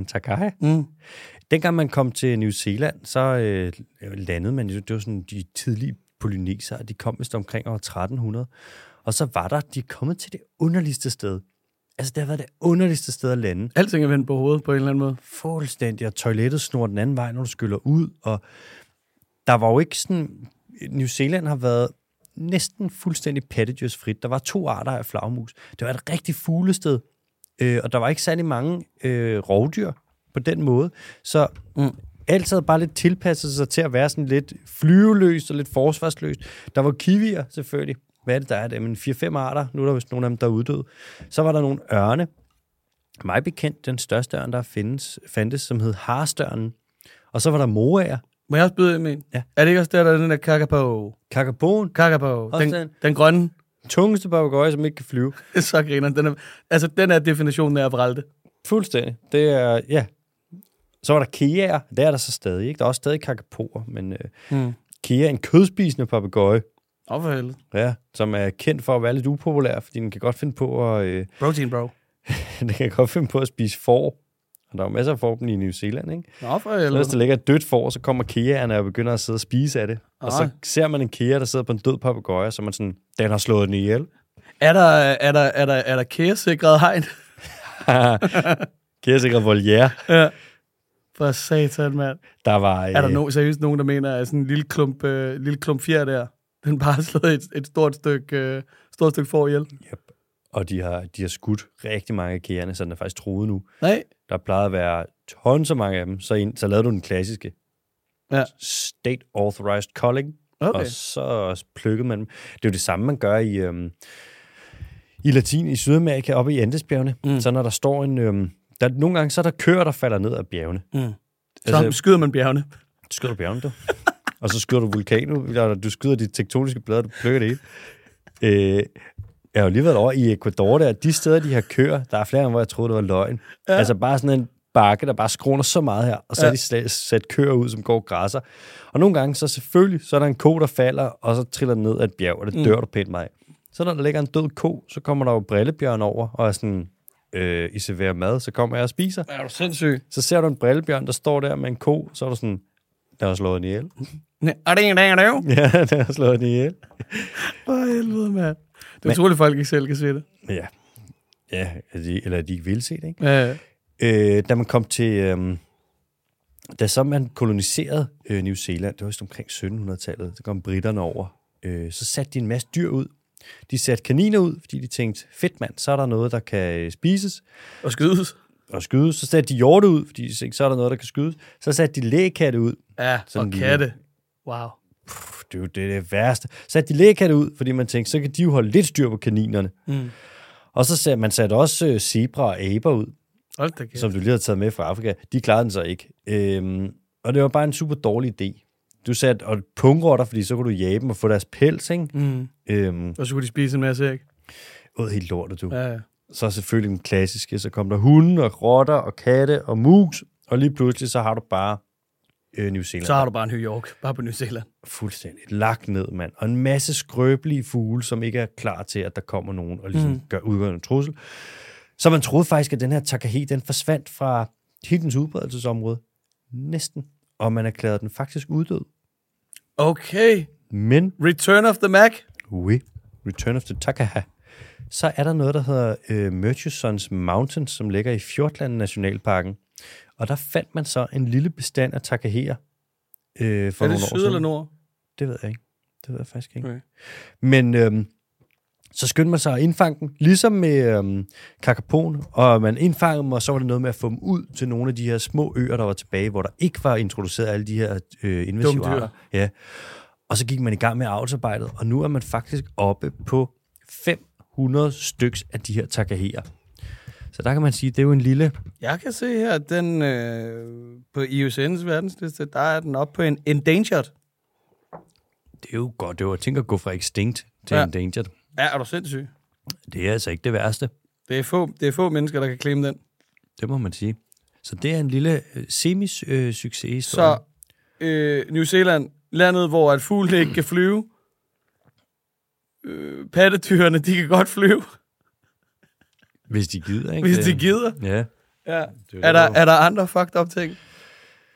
En Takahe. Mm. Dengang man kom til New Zealand, så øh, landede man, jo- det var sådan de tidlige polynesere, de kom vist omkring år 1300. Og så var der, de er kommet til det underligste sted. Altså, det har været det underligste sted at lande. Alting er vendt på hovedet på en eller anden måde. Fuldstændig, og toilettet snor den anden vej, når du skyller ud, og der var jo ikke sådan... New Zealand har været næsten fuldstændig pattedyrsfrit. Der var to arter af flagmus. Det var et rigtig fuglested, øh, og der var ikke særlig mange øh, rovdyr på den måde. Så mm. alt havde bare lidt tilpasset sig til at være sådan lidt flyveløst og lidt forsvarsløst. Der var kiwier selvfølgelig. Hvad er det, der er det? Men 4-5 arter. Nu er der vist nogle af dem, der er uddøde. Så var der nogle ørne. Mig bekendt den største ørn, der findes, fandtes, som hed harstørnen. Og så var der moager, Må jeg også byde med en? Ja. Er det ikke også der, der er den der kakapo? kakaboen, Kakapo. Den, den. den grønne. tungeste papegøje, som ikke kan flyve. Så griner den. Er, altså, den er definitionen af at vralte. Fuldstændig. Det er, ja. Så var der keaer, det er der så stadig, ikke? Der er også stadig kakapoer, men øh, Mm. kea er en kødspisende papegøje, Åh, for helvede. ja, som er kendt for at være lidt upopulær, fordi den kan godt finde på at, øh, Protein, bro. den kan godt finde på at spise får. Og der er jo masser af får i New Zealand, ikke? Nå, for Så hvis der helvede. ligger et dødt får, så kommer keaerne og begynder at sidde og spise af det. Og så Ej. ser man en kea, der sidder på en død papegøje, så man sådan, den har slået den ihjel. Er der, er der, er der, er der kæresikret hegn? Kea sikkert voliere. ja. For satan, mand. Der var... Er der øh, no, seriøst nogen, der mener, at sådan en lille klump, øh, lille klump fjer der, den bare har slået et, et stort stykke, øh, stort stykke for ihjel? Yep. Og de har, de har skudt rigtig mange af kærerne, så den er faktisk troet nu. Nej. Der plejede at være tons af mange af dem. Så, en, så lavede du den klassiske. Ja. State Authorized Culling. Okay. Og så plukkede man dem. Det er jo det samme, man gør i, øhm, i Latin, i Sydamerika, oppe i Andesbjergene. Mm. Så når der står en... Øhm, der, nogle gange så er der køer, der falder ned af bjergene. Mm. Så altså, skyder man bjergene. skyder du bjergene, du. og så skyder du vulkaner, eller du skyder de tektoniske plader, du plukker det hele. Øh, jeg har jo lige været over i Ecuador der. De steder, de har køer, der er flere gange, hvor jeg troede, det var løgn. Ja. Altså bare sådan en bakke, der bare skråner så meget her, og så Ja. er de sat køer ud, som går græsser. Og nogle gange, så selvfølgelig, så er der en ko, der falder, og så triller den ned af et bjerg, og det Mm. dør du pænt meget. Så når der ligger en død ko, så kommer der jo brillebjørn over, og er sådan, øh, I serverer mad, så kommer jeg og spiser. Er du sindssyg? Så ser du en brillebjørn, der står der med en ko, så er du sådan, der har slået den ihjel. Er det en dag, er det jo? Ja, der har slået den ihjel. For helvede, mand. Det er Men- utroligt, at folk ikke selv kan se det. Ja, ja de, eller de ikke vil se det, ikke? Ja, Øh, da man kom til... Øh, da så man koloniserede øh, New Zealand, det var vist omkring 1700-tallet, så kom britterne over, øh, så satte de en masse dyr ud. De satte kaniner ud, fordi de tænkte, fedt mand, så er der noget, der kan øh, spises og skydes. og skydes. Så satte de hjorte ud, fordi de tænkte, så er der noget, der kan skydes. Så satte de lægekatte ud. Ja, Sådan og katte. Wow. Puh, det er jo det, det værste. Så satte de lægekatte ud, fordi man tænkte, så kan de jo holde lidt styr på kaninerne. Mm. Og så satte man satte også øh, zebra og aber ud, Hold som du lige har taget med fra Afrika, de klarede den så ikke. Øhm, og det var bare en super dårlig idé. Du satte og pungrotter, fordi så kunne du jage dem og få deres pels, ikke? Mm. Øhm, Og så kunne de spise en masse æg. ud helt lortet, du. Ja, ja. Så selvfølgelig den klassiske, så kom der hunde og rotter og katte og mus, og lige pludselig så har du bare øh, New Zealand. Så har du bare New York, bare på New Zealand. fuldstændig lagt ned, mand. Og en masse skrøbelige fugle, som ikke er klar til, at der kommer nogen og ligesom Mm. gør udgør en trussel. Så man troede faktisk, at den her takahe, den forsvandt fra hele dens udbredelsesområde. Næsten. Og man erklærede den faktisk uddød. Okay. Men, Return of the Mac. oui, Return of the Takaha, så er der noget, der hedder øh, Murchisons Mountains, som ligger i Fjordland Nationalparken. Og der fandt man så en lille bestand af takaheer øh, for er det syd eller nord? Det ved jeg ikke. Det ved jeg faktisk ikke. Okay. Men øhm, så skyndte man sig at indfange dem, ligesom med øhm, kakapon, og man indfangede dem, og så var det noget med at få dem ud til nogle af de her små øer, der var tilbage, hvor der ikke var introduceret alle de her øh, invasive arter. Ja. Og så gik man i gang med avlsarbejdet, og nu er man faktisk oppe på 500 styks af de her takaheer. Så der kan man sige, det er jo en lille... Jeg kan se her, at den øh, på IUCN's verdensliste, der er den oppe på en endangered. Det er jo godt, det var at tænke at gå fra extinct til ja. endangered. Ja, er du sindssyg? Det er altså ikke det værste. Det er få, det er få mennesker, der kan klemme den. Det må man sige. Så det er en lille øh, semi-succes. Så øh, New Zealand, landet, hvor at fuglene ikke kan flyve. Øh, pattedyrene, de kan godt flyve, Hvis de gider, ikke? hvis Det- de gider. Ja. Ja. Det Er der, er der andre fucked up ting?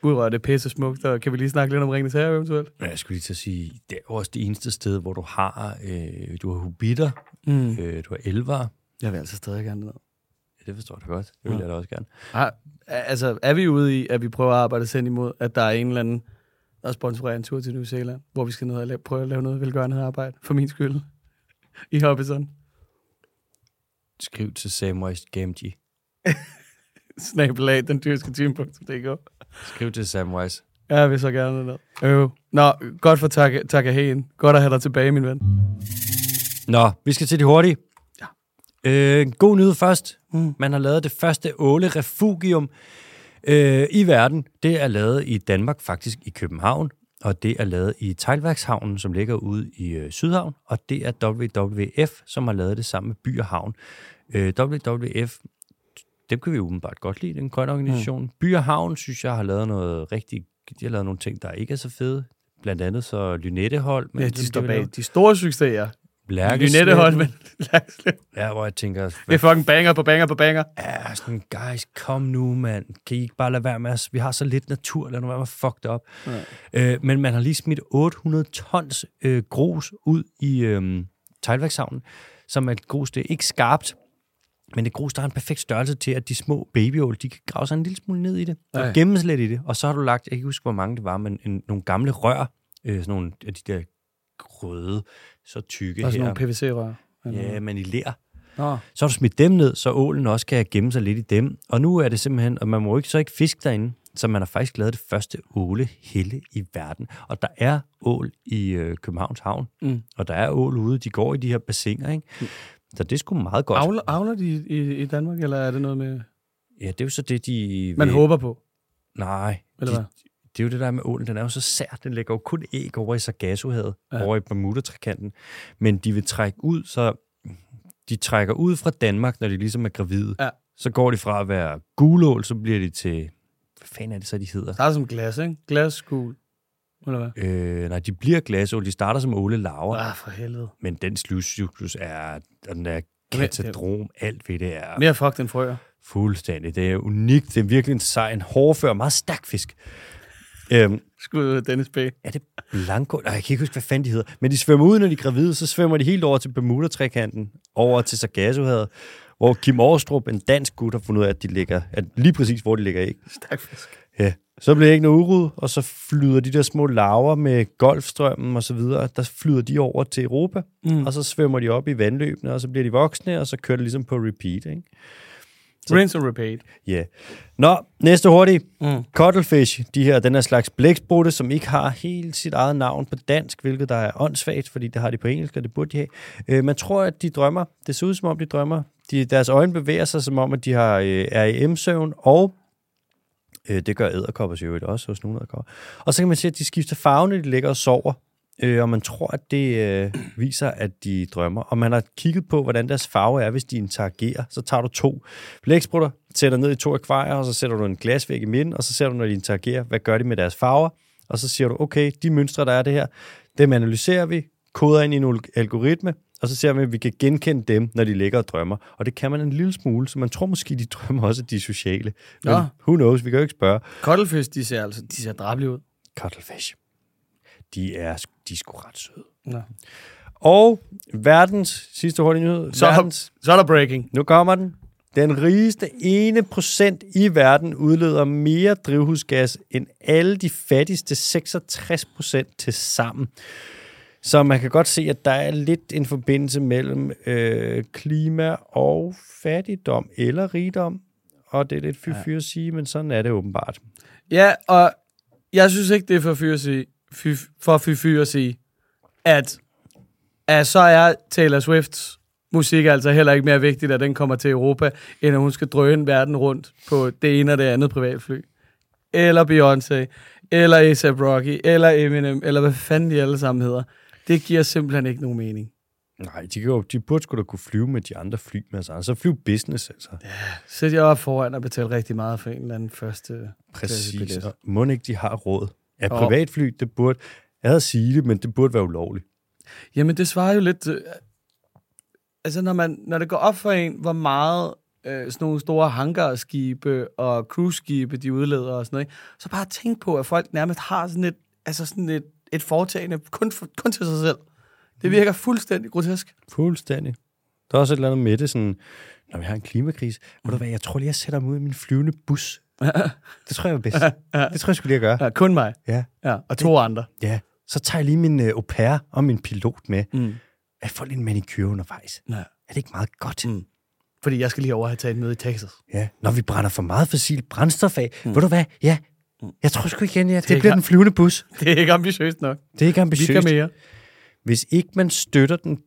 Udover det er pisse smukt, og kan vi lige snakke lidt om Ringens Herre eventuelt? Men jeg skulle lige til at sige, det er også det eneste sted, hvor du har, øh, du har hobitter, Mm. øh, du har elver. Jeg vil altså stadig gerne ned. Ja, det forstår jeg da godt. Det vil Ja. jeg da også gerne. Ah, altså, er vi ude i, at vi prøver at arbejde os hen imod, at der er en eller anden, der sponsorerer en tur til New Zealand, hvor vi skal ned og lave, prøve at lave noget velgørende arbejde, for min skyld, i Hobbison. Skriv til Samwise Gamgee. Snabelag, den dyrske team.dk. Skriv til Samwise. Jeg vil så gerne ned. Øh. Nå, godt for tak, Takahen. Godt at have dig tilbage, min ven. Nå, vi skal til de hurtige. Ja. Øh, god nyhed først. Mm. Man har lavet det første åle-refugium øh, i verden. Det er lavet i Danmark, faktisk i København. Og det er lavet i Teglværkshavnen, som ligger ude i øh, Sydhavn. Og det er WWF, som har lavet det sammen med By og Havn. Øh, WWF, dem kan vi umiddelbart godt lide, den grønne organisation. Mm. By og Havn, synes jeg, har lavet noget rigtig... De har lavet nogle ting, der ikke er så fede. Blandt andet så Lynettehold. Ja, de står bag de store succeser. Lærkesletten. Lynettehold, men Ja, hvor jeg tænker, det er fucking banger på banger på banger. Ja, sådan, guys, kom nu, mand. Kan I ikke bare lade være med os? Vi har så lidt natur, lad nu være med at fuck det op. Ja. Øh, men man har lige smidt 800 tons øh, grus ud i øh, Teglværkshavnen, som er grus, det er ikke skarpt, Men det grus, der er en perfekt størrelse til, at de små babyål, de kan grave sig en lille smule ned i det, og Ja. gemmes lidt i det. Og så har du lagt, jeg kan ikke huske, hvor mange det var, men en, nogle gamle rør, øh, sådan nogle af de der røde, så tykke Og sådan her. nogle PVC-rør. Ja, men i lær. Nå, Så har du smidt dem ned, så ålen også kan gemme sig lidt i dem. Og nu er det simpelthen, og man må jo ikke, så ikke fiske derinde, så man har faktisk lavet det første ålehelle i verden. Og der er ål i øh, Københavns Havn, Mm. og der er ål ude, de går i de her bassiner, ikke? Så det er sgu meget godt. avler, avler de i, i Danmark, eller er det noget med... Ja, det er jo så det, de... Man vil- håber på, Nej, eller de, hvad? Det er jo det der med ålen, den er jo så sær, den lægger jo kun æg over i Sargassohavet, Ja. over i Bermuda-trikanten. Men de vil trække ud, så de trækker ud fra Danmark, når de ligesom er gravide. Ja. Så går de fra at være gulål, så bliver de til... Hvad fanden er det så, de hedder? Der er som glas, ikke? Glasskul. Eller hvad? Øh, nej, de bliver glasål. De starter som ålelarver. Ah, for helvede. men den slutcyklus er... Den er katedrom, alt ved det er Mere fuck den frøer. fuldstændig. Det er unikt. Det er virkelig en sej, en hårdfør, meget stærk fisk. Øhm, Skud Dennis B. Er det Blanco? Nej, jeg kan ikke huske, hvad fanden de hedder. Men de svømmer ud, når de er gravide, så svømmer de helt over til Bermuda-trekanten, over til Sargassohavet, hvor Kim Aarstrup, en dansk gut, har fundet ud af, at de ligger, at lige præcis hvor de ligger ikke. Stærk fisk. Ja. Så bliver ikke noget urod, og så flyder de der små laver med golfstrømmen og så videre, der flyder de over til Europa, mm. og så svømmer de op i vandløbene, og så bliver de voksne, og så kører det ligesom på repeat, ikke? Rinse and repeat. Ja. Yeah. Nå, næste hurtigt. Mm. Cuttlefish, de her, den her slags blæksprutte, som ikke har helt sit eget navn på dansk, hvilket der er åndssvagt, fordi det har de på engelsk, og det burde de have. Øh, man tror, at de drømmer. Det ser ud som om, de drømmer. De, deres øjne bevæger sig, som om, at de har øh, REM-søvn, og øh, det gør æderkopper så øvrigt også hos nogle æderkopper. Og så kan man se, at de skifter farve, når de ligger og sover. Øh, og man tror, at det øh, viser, at de drømmer. Og man har kigget på, hvordan deres farve er, hvis de interagerer. Så tager du to blæksprutter, sætter ned i to akvarier, og så sætter du en glasvæg i midten, og så ser du, når de interagerer, hvad gør de med deres farver. Og så siger du, okay, de mønstre, der er det her, dem analyserer vi, koder ind i en algoritme, og så ser vi, at vi kan genkende dem, når de ligger og drømmer. Og det kan man en lille smule, så man tror måske, de drømmer også, at de er sociale. Men Ja. who knows, vi kan jo ikke spørge. Cuttlefish, de ser altså de ser drabelige ud. Cuttlefish. De er, de er sgu ret søde. Ja. Og verdens sidste hurtige nyhed. Så, verdens, så er der breaking. nu kommer den. Den rigeste ene procent i verden udleder mere drivhusgas end alle de fattigste 66 procent til sammen. Så man kan godt se, at der er lidt en forbindelse mellem øh, klima og fattigdom eller rigdom. Og det er lidt fyr fyr at sige, men sådan er det åbenbart. Ja, og jeg synes ikke, det er for fyr at sige, fy, for fy fyr at sige, at, at så er Taylor Swifts musik altså heller ikke mere vigtigt, at den kommer til Europa, end at hun skal drøne verden rundt på det ene og det andet privatfly. Eller Beyoncé, eller A$AP Rocky, eller Eminem, eller hvad fanden de alle sammen hedder. Det giver simpelthen ikke nogen mening. Nej, de, kan jo, de burde sgu da kunne flyve med de andre fly. Men altså, så flyve business, altså. Ja, Sæt jeg op foran og betale rigtig meget for en eller anden første Præcis. Og må ikke, de har råd. Ja, Og- privatfly, det burde... Jeg havde at sige det, men det burde være ulovligt. Jamen, det svarer jo lidt... øh, Altså, når, man, når det går op for en, hvor meget øh, sådan nogle store hangarskibe og cruiseskibe, de udleder og sådan noget, ikke? så bare tænk på, at folk nærmest har sådan et, altså sådan et, et foretagende kun, for, kun til sig selv. Det virker fuldstændig grotesk. Fuldstændig. Der er også et eller andet med det, sådan, når vi har en klimakrise. Mm. Ved du hvad, jeg tror lige, jeg sætter mig ud i min flyvende bus. Det tror jeg er bedst. Det tror jeg skulle lige gøre. Ja, kun mig. Ja. Ja, og to andre. ja. Så tager jeg lige min øh, au pair og min pilot med. Mm. Jeg får lige en manicure undervejs. Ja. Er det ikke meget godt? Mm. Fordi jeg skal lige over have taget et møde i Texas. Ja. Når vi brænder for meget fossilt brændstof af. Mm. Ved du hvad? Ja. Jeg tror sgu igen, ja. Det, det bliver den flyvende bus. Det er ikke ambitiøst nok. Det er ikke Vi ambitiøst. kan mere. Hvis ikke man støtter den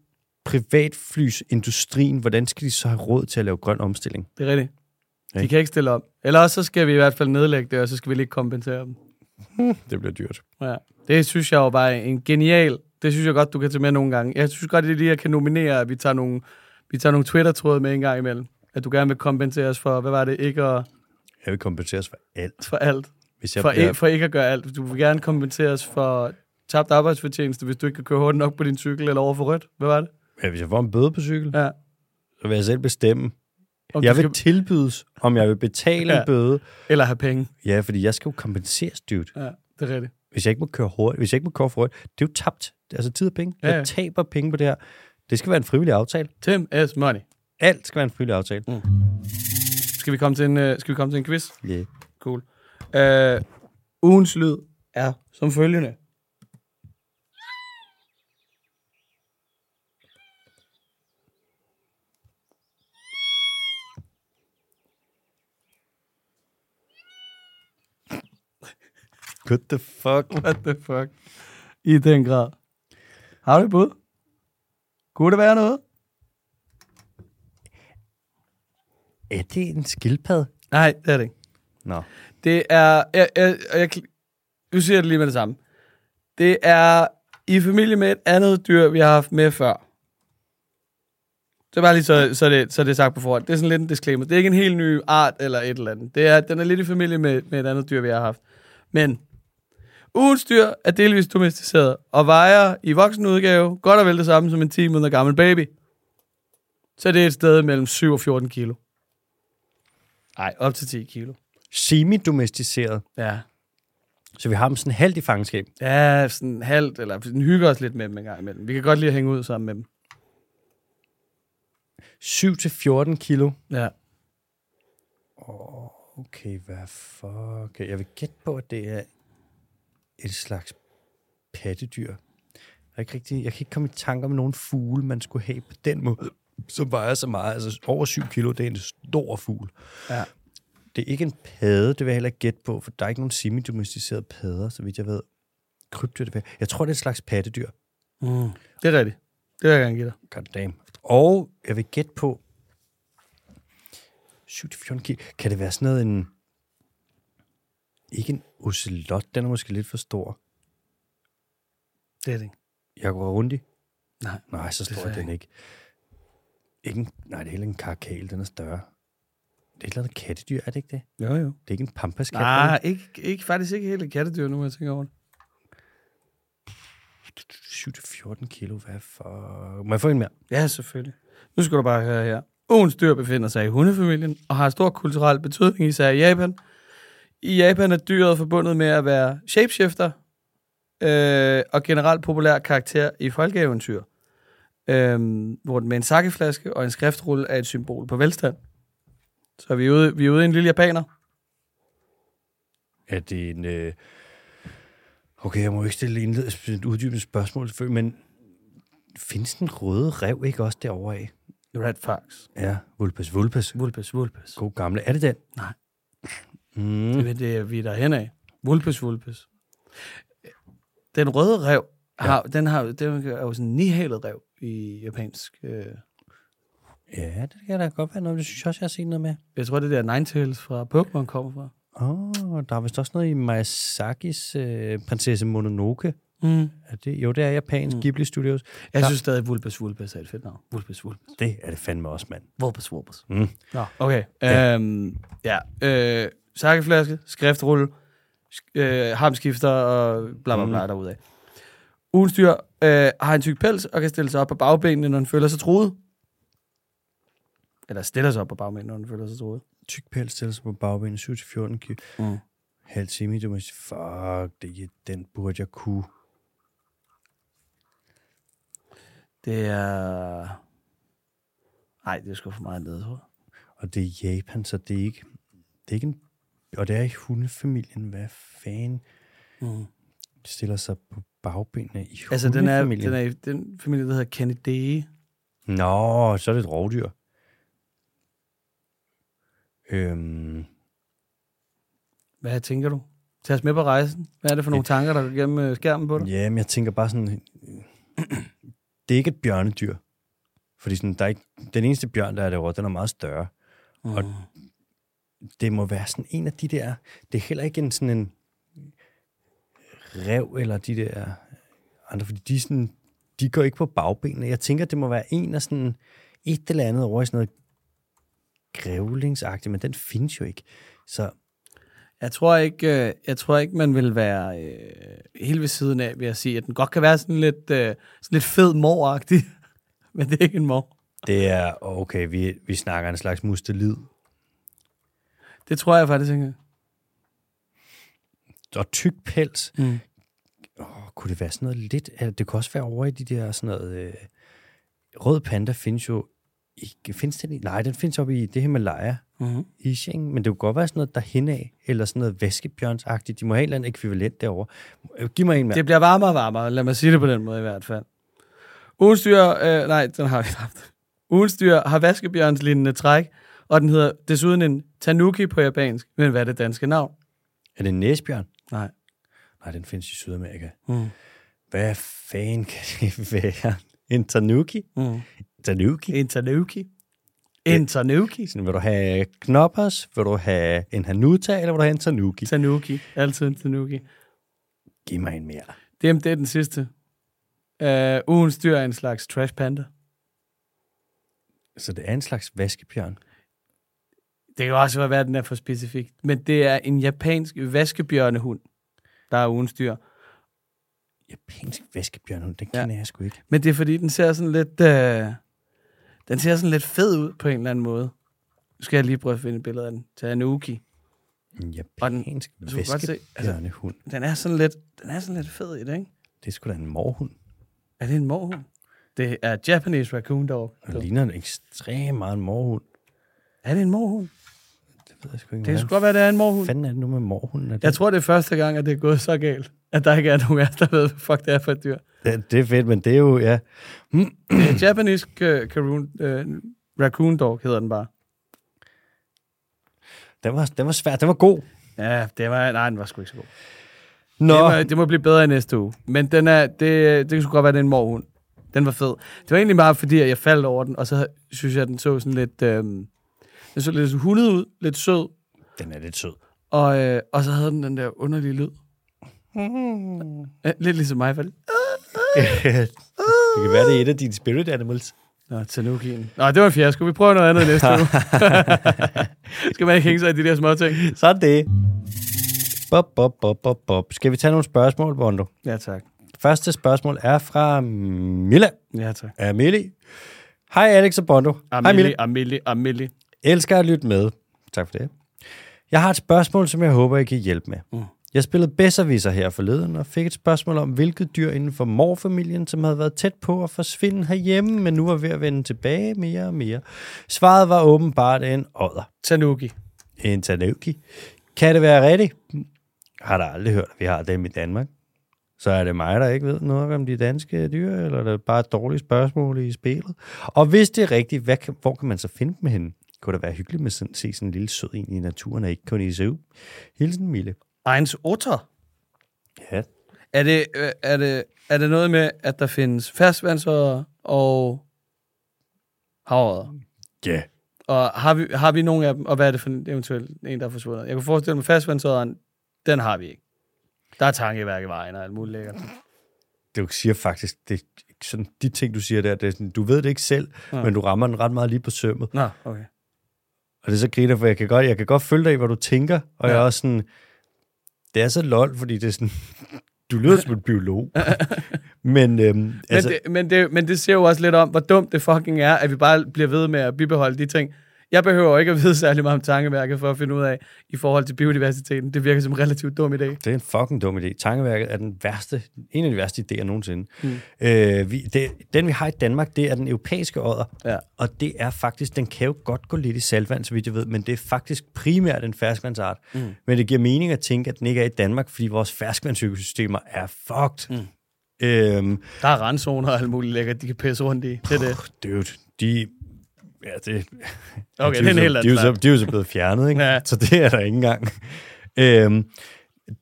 privatflysindustrien, hvordan skal de så have råd til at lave grøn omstilling? Det er rigtigt. De kan ikke stille op. Eller også så skal vi i hvert fald nedlægge det, og så skal vi lige kompensere dem. Det bliver dyrt. Ja. Det synes jeg jo bare er en genial... Det synes jeg godt, du kan tage med nogle gange. Jeg synes godt, det er lige, jeg kan nominere, at vi tager nogle, vi tager nogle Twitter-tråde med en gang imellem. At du gerne vil kompenseres for, hvad var det, ikke at, Jeg vil kompenseres for alt. for alt. Hvis jeg For, bliver... ikke, for ikke at gøre alt. Du vil gerne kompenseres for tabt arbejdsfortjeneste, hvis du ikke kan køre hurtigt nok på din cykel eller over for rødt. Hvad var det? Ja, hvis jeg får en bøde på cykel, Ja. så vil jeg selv bestemme. Om Jeg du vil tilbydes, om jeg vil betale Ja. en bøde. Eller have penge. Ja, fordi jeg skal jo kompenseres, dude. Ja, det er rigtigt. Hvis jeg ikke må køre hurtigt, hvis jeg ikke må køre for hurtigt, det er jo tabt. Altså tid og penge. Ja, ja. Jeg taber penge på det her. Det skal være en frivillig aftale. Tim S. Money. Alt skal være en frivillig aftale. Mm. Skal vi komme til en, uh, skal vi komme til en quiz? Yeah. Cool. Uh, ugens lyd er som følgende. What the fuck? What the fuck? I den grad. Har du et bud? Kunne det være noget? Er det en skildpadde? Nej, det er det ikke. Nå. Det er... Jeg, jeg, jeg, nu siger jeg det lige med det samme. Det er i familie med et andet dyr, vi har haft med før. Så bare lige så, så, det, så det er sagt på forhånd. Det er sådan lidt en disclaimer. Det er ikke en helt ny art eller et eller andet. Det er, den er lidt i familie med, med et andet dyr, vi har haft. Men ugens dyr er delvis domesticeret og vejer i voksen udgave godt og vel det samme som en 10 måneder gammel baby. Så det er et sted mellem 7 og 14 kilo. Nej, op til 10 kilo. Semi-domesticeret. Ja. Så vi har dem sådan halvt i fangenskab. Ja, sådan halvt, eller sådan hygger os lidt med dem en gang imellem. Vi kan godt lide at hænge ud sammen med dem. 7-14 kilo. Ja. Okay, hvad fuck? Jeg vil gætte på, at det er et slags pattedyr. Jeg, ikke rigtig, jeg kan ikke komme i tanke om nogen fugle, man skulle have på den måde, som vejer så meget. Altså over 7 kilo, det er en stor fugl. Ja. Det er ikke en padde, det vil jeg heller ikke gætte på, for der er ikke nogen semi-domesticerede padder, så vidt jeg ved. Krybdyr, det vil. Jeg tror, det er et slags pattedyr. Mm. Det er rigtigt. Det vil jeg gerne give dig. God damn. Og jeg vil gætte på 7-14 kilo. Kan det være sådan noget en... Ikke en ocelot, den er måske lidt for stor. Det er det ikke. Jeg går rundt i. Nej. Nej, så stor er den ikke. ikke en, nej, det er heller en karakal, den er større. Det er et eller andet kattedyr, er det ikke det? Jo, jo. Det er ikke en pampaskat. Nej, ikke, ikke, faktisk ikke helt et kattedyr, nu jeg tænker over det. 7-14 kilo, hvad for... Må jeg få en mere? Ja, selvfølgelig. Nu skal du bare høre her. Ugens dyr befinder sig i hundefamilien og har stor kulturel betydning, især i Japan. I Japan er dyret forbundet med at være shapeshifter øh, og generelt populær karakter i folkeeventyr. Øh, hvor den med en sakeflaske og en skriftrulle er et symbol på velstand. Så vi er ude, vi er ude i en lille japaner. Er det en... Øh... Okay, jeg må ikke stille en et uddybende spørgsmål, men findes den røde rev ikke også derovre af? Red Fox. Ja, vulpes, vulpes. Vulpes, vulpes. God gamle. Er det den? Nej. Mm. Det er det, vi er derhen af. Vulpes, vulpes. Den røde rev, har, den, har, den er jo sådan en nihalet rev i japansk. Øh, Ja, det kan da godt være noget. Det synes jeg også, jeg har set noget med. jeg tror, det der Ninetales fra Pokémon kommer fra. Åh, oh, der er vist også noget i Miyazakis øh, prinsesse Mononoke. Mm. Er det? Jo, det er japansk. Mm. Ghibli Studios. Jeg Der- synes stadig, Vulpes, vulpes er et fedt navn. Vulpes, vulpes. Det er det fandme også, mand. Vulpes, vulpes. Mm. Nå, okay. Ja. Ja. Øhm, ja. Øh, sakeflaske, skriftrulle, sk- øh, hamskifter og bla bla bla Mm. derudad. Ugens dyr øh, har en tyk pels og kan stille sig op på bagbenene, når den føler sig truet. Eller stiller sig op på bagbenene, når den føler sig truet. Tyk pels stiller sig på bagbenet 7-14 kilo. Mm. Halv semi, du må sige, fuck, det, den burde jeg kunne. Det er... Nej, det er sgu for meget nede, tror jeg. Og det er Japan, så det er ikke, det er ikke en, og det er i hundefamilien. Hvad fanden Mm. stiller sig på bagbenene i Altså, den er, den er i den familie, der hedder Canidae. Nå, så er det et rovdyr. Øhm, Hvad tænker du? Tag os med på rejsen. Hvad er det for nogle tanker, der går gennem øh, skærmen på dig? ja, men jeg tænker bare sådan, det er ikke et bjørnedyr. Fordi sådan, der er ikke, den eneste bjørn, der er derovre, den er meget større. Mm. Og det må være sådan en af de der, det er heller ikke en sådan en rev eller de der andre, fordi de, sådan, de går ikke på bagbenene. Jeg tænker, det må være en af sådan et eller andet over i sådan noget grævlingsagtigt, men den findes jo ikke. Så Jeg tror ikke, øh, jeg tror ikke man vil være øh, helt ved siden af, ved at sige, at den godt kan være sådan lidt, øh, sådan lidt fed moragtig, men det er ikke en mor. det er, okay, vi, vi snakker en slags mustelid. Det tror jeg faktisk ikke. Og tyk pels, Mm. Åh, kunne det være sådan noget lidt... altså, Det kunne også være over i de der sådan noget... Øh, rød panda findes jo Ikke, findes den i? Nej, den findes oppe i det Himalaya. Mm-hmm. Ishing, men det kunne godt være sådan noget derhen af, eller sådan noget vaskebjørnsagtigt. De må have en ekvivalent derovre. Øh, Giv mig en mere. Det bliver varmere og varmere, lad mig sige det på den måde i hvert fald. Ugens dyr, øh, nej, den har vi haft. Ugens dyr har vaskebjørns lignende træk, og den hedder desuden en tanuki på japansk. Men hvad er det danske navn? Er det en næsbjørn? Nej. Nej, den findes i Sydamerika. Mm. Hvad fanden kan det være? En tanuki? Mm. Tanuki? En tanuki. En tanuki. Sådan, vil du have knoppers? Vil du have en hanuta, eller vil du have en tanuki? Tanuki. Altid en tanuki. Giv mig en mere. Det, det er den sidste. Uh, ugens dyr er en slags trash panda. Så det er en slags vaskebjørn. Det kan også være, at den er for specifik. Men det er en japansk vaskebjørnehund, der er ugens dyr. Japansk vaskebjørn, den Ja. kender jeg sgu ikke. Men det er fordi, den ser sådan lidt... Øh, den ser sådan lidt fed ud på en eller anden måde. Nu skal jeg lige prøve at finde et billede af den. Tanuki. En Og den- japansk godt se, altså- vaskebjørnehund. Den er sådan lidt, den er sådan lidt fed i det, ikke? Det er sgu da en morhund. Er det en morhund? Det er Japanese raccoon dog. Den ligner en ekstremt meget en morhund. Er det en morhund? Det jeg sgu ikke. Det godt være, det er en morhund. fanden er det nu med morhunden? Er det? Jeg tror, det er første gang, at det er gået så galt, at der ikke er nogen af os, der ved, hvad fuck det er for et dyr. det, det er fedt, men det er jo, ja. Det er Japanese uh, Karoon, uh, raccoon dog, hedder den bare. Den var, den var svær. Den var god. Ja, det var, nej, den var sgu ikke så god. Nå, Det, må, det må blive bedre i næste uge. Men den er, det, det kan sgu godt være, det er en morhund. Den var fed. Det var egentlig bare fordi, at jeg faldt over den, og så synes jeg, at den så sådan lidt... Øhm, den så lidt hundet ud, lidt sød, den er lidt sød. og, øh, og så havde den den der underlige lyd. Ja, lidt ligesom mig, faktisk. det kan være, det er et af dine spirit animals. Nå, Tanukien. Nå, det var en fiasko. Vi prøver noget andet næste uge. Skal man ikke hænge sig i de der små ting? Sådan det. Bob, bob, bob, bob, bob. Skal vi tage nogle spørgsmål, Bondo? Ja, tak. Første spørgsmål er fra Milla. Ja, tak. Amelie. Hej Alex og Bondo. Hej Mille. Amelie, Amelie, Amelie. Elsker at lytte med. Tak for det. Jeg har et spørgsmål, som jeg håber, I kan hjælpe med. Mm. Jeg spillede Besserwisser her forleden, og fik et spørgsmål om, hvilket dyr inden for morfamilien, som havde været tæt på at forsvinde herhjemme, men nu var ved at vende tilbage mere og mere. Svaret var åbenbart en odder. Tanuki. En tanuki. Kan det være rigtigt? Har der aldrig hørt, at vi har dem i Danmark. Så er det mig, der ikke ved noget om de danske dyr, eller er det bare et dårligt spørgsmål i spillet? Og hvis det er rigtigt, hvad hvor kan man så finde dem henne? Kunne det være hyggeligt med sådan, se sådan en lille sød en i naturen, og ikke kun i zoo? Hilsen, Mille. Eins Otter. Ja, Er det, øh, er, det, er det noget med, at der findes ferskvandsodder og havredder? ja. Og har vi, har vi nogle af dem, og hvad er det for en eventuelt en, der er forsvundet? Jeg kunne forestille mig, ferskvandsodderen, den har vi ikke. Der er tankeværk i vejen og alt muligt lækkert. Du siger faktisk, det, sådan, de ting, du siger der, det er sådan, du ved det ikke selv, Ja. men du rammer den ret meget lige på sømmet. Nå, okay. Og det er så griner, for jeg kan godt, jeg kan godt følge dig i, hvad du tænker, og ja. jeg er også sådan, det er så lol, fordi det er sådan, du lyder som en biolog. men øhm, Altså, men, det, men, det, men det siger jo også lidt om, hvor dumt det fucking er, at vi bare bliver ved med at bibeholde de ting. Jeg behøver ikke at vide særlig meget om tankeværket for at finde ud af, i forhold til biodiversiteten. Det virker som en relativt dum idé. det er en fucking dum idé. Tankeværket er den værste, en af de værste idéer nogensinde. Mm. Øh, vi, det, den vi har i Danmark, det er den europæiske odder, Ja. og det er faktisk, den kan jo godt gå lidt i saltvand, så vidt jeg ved, men det er faktisk primært en ferskvandsart. Mm. Men det giver mening at tænke, at den ikke er i Danmark, fordi vores ferskvandsøkosystemer er fucked. Mm. Øhm, Der er randzoner og alt muligt lækkert, de kan pisse rundt i. Det er det. Dude, de... Ja, det... Okay, de det er en helt anden de, er de er jo blevet fjernet, ikke? Ja. Så det er der ikke engang. Øhm,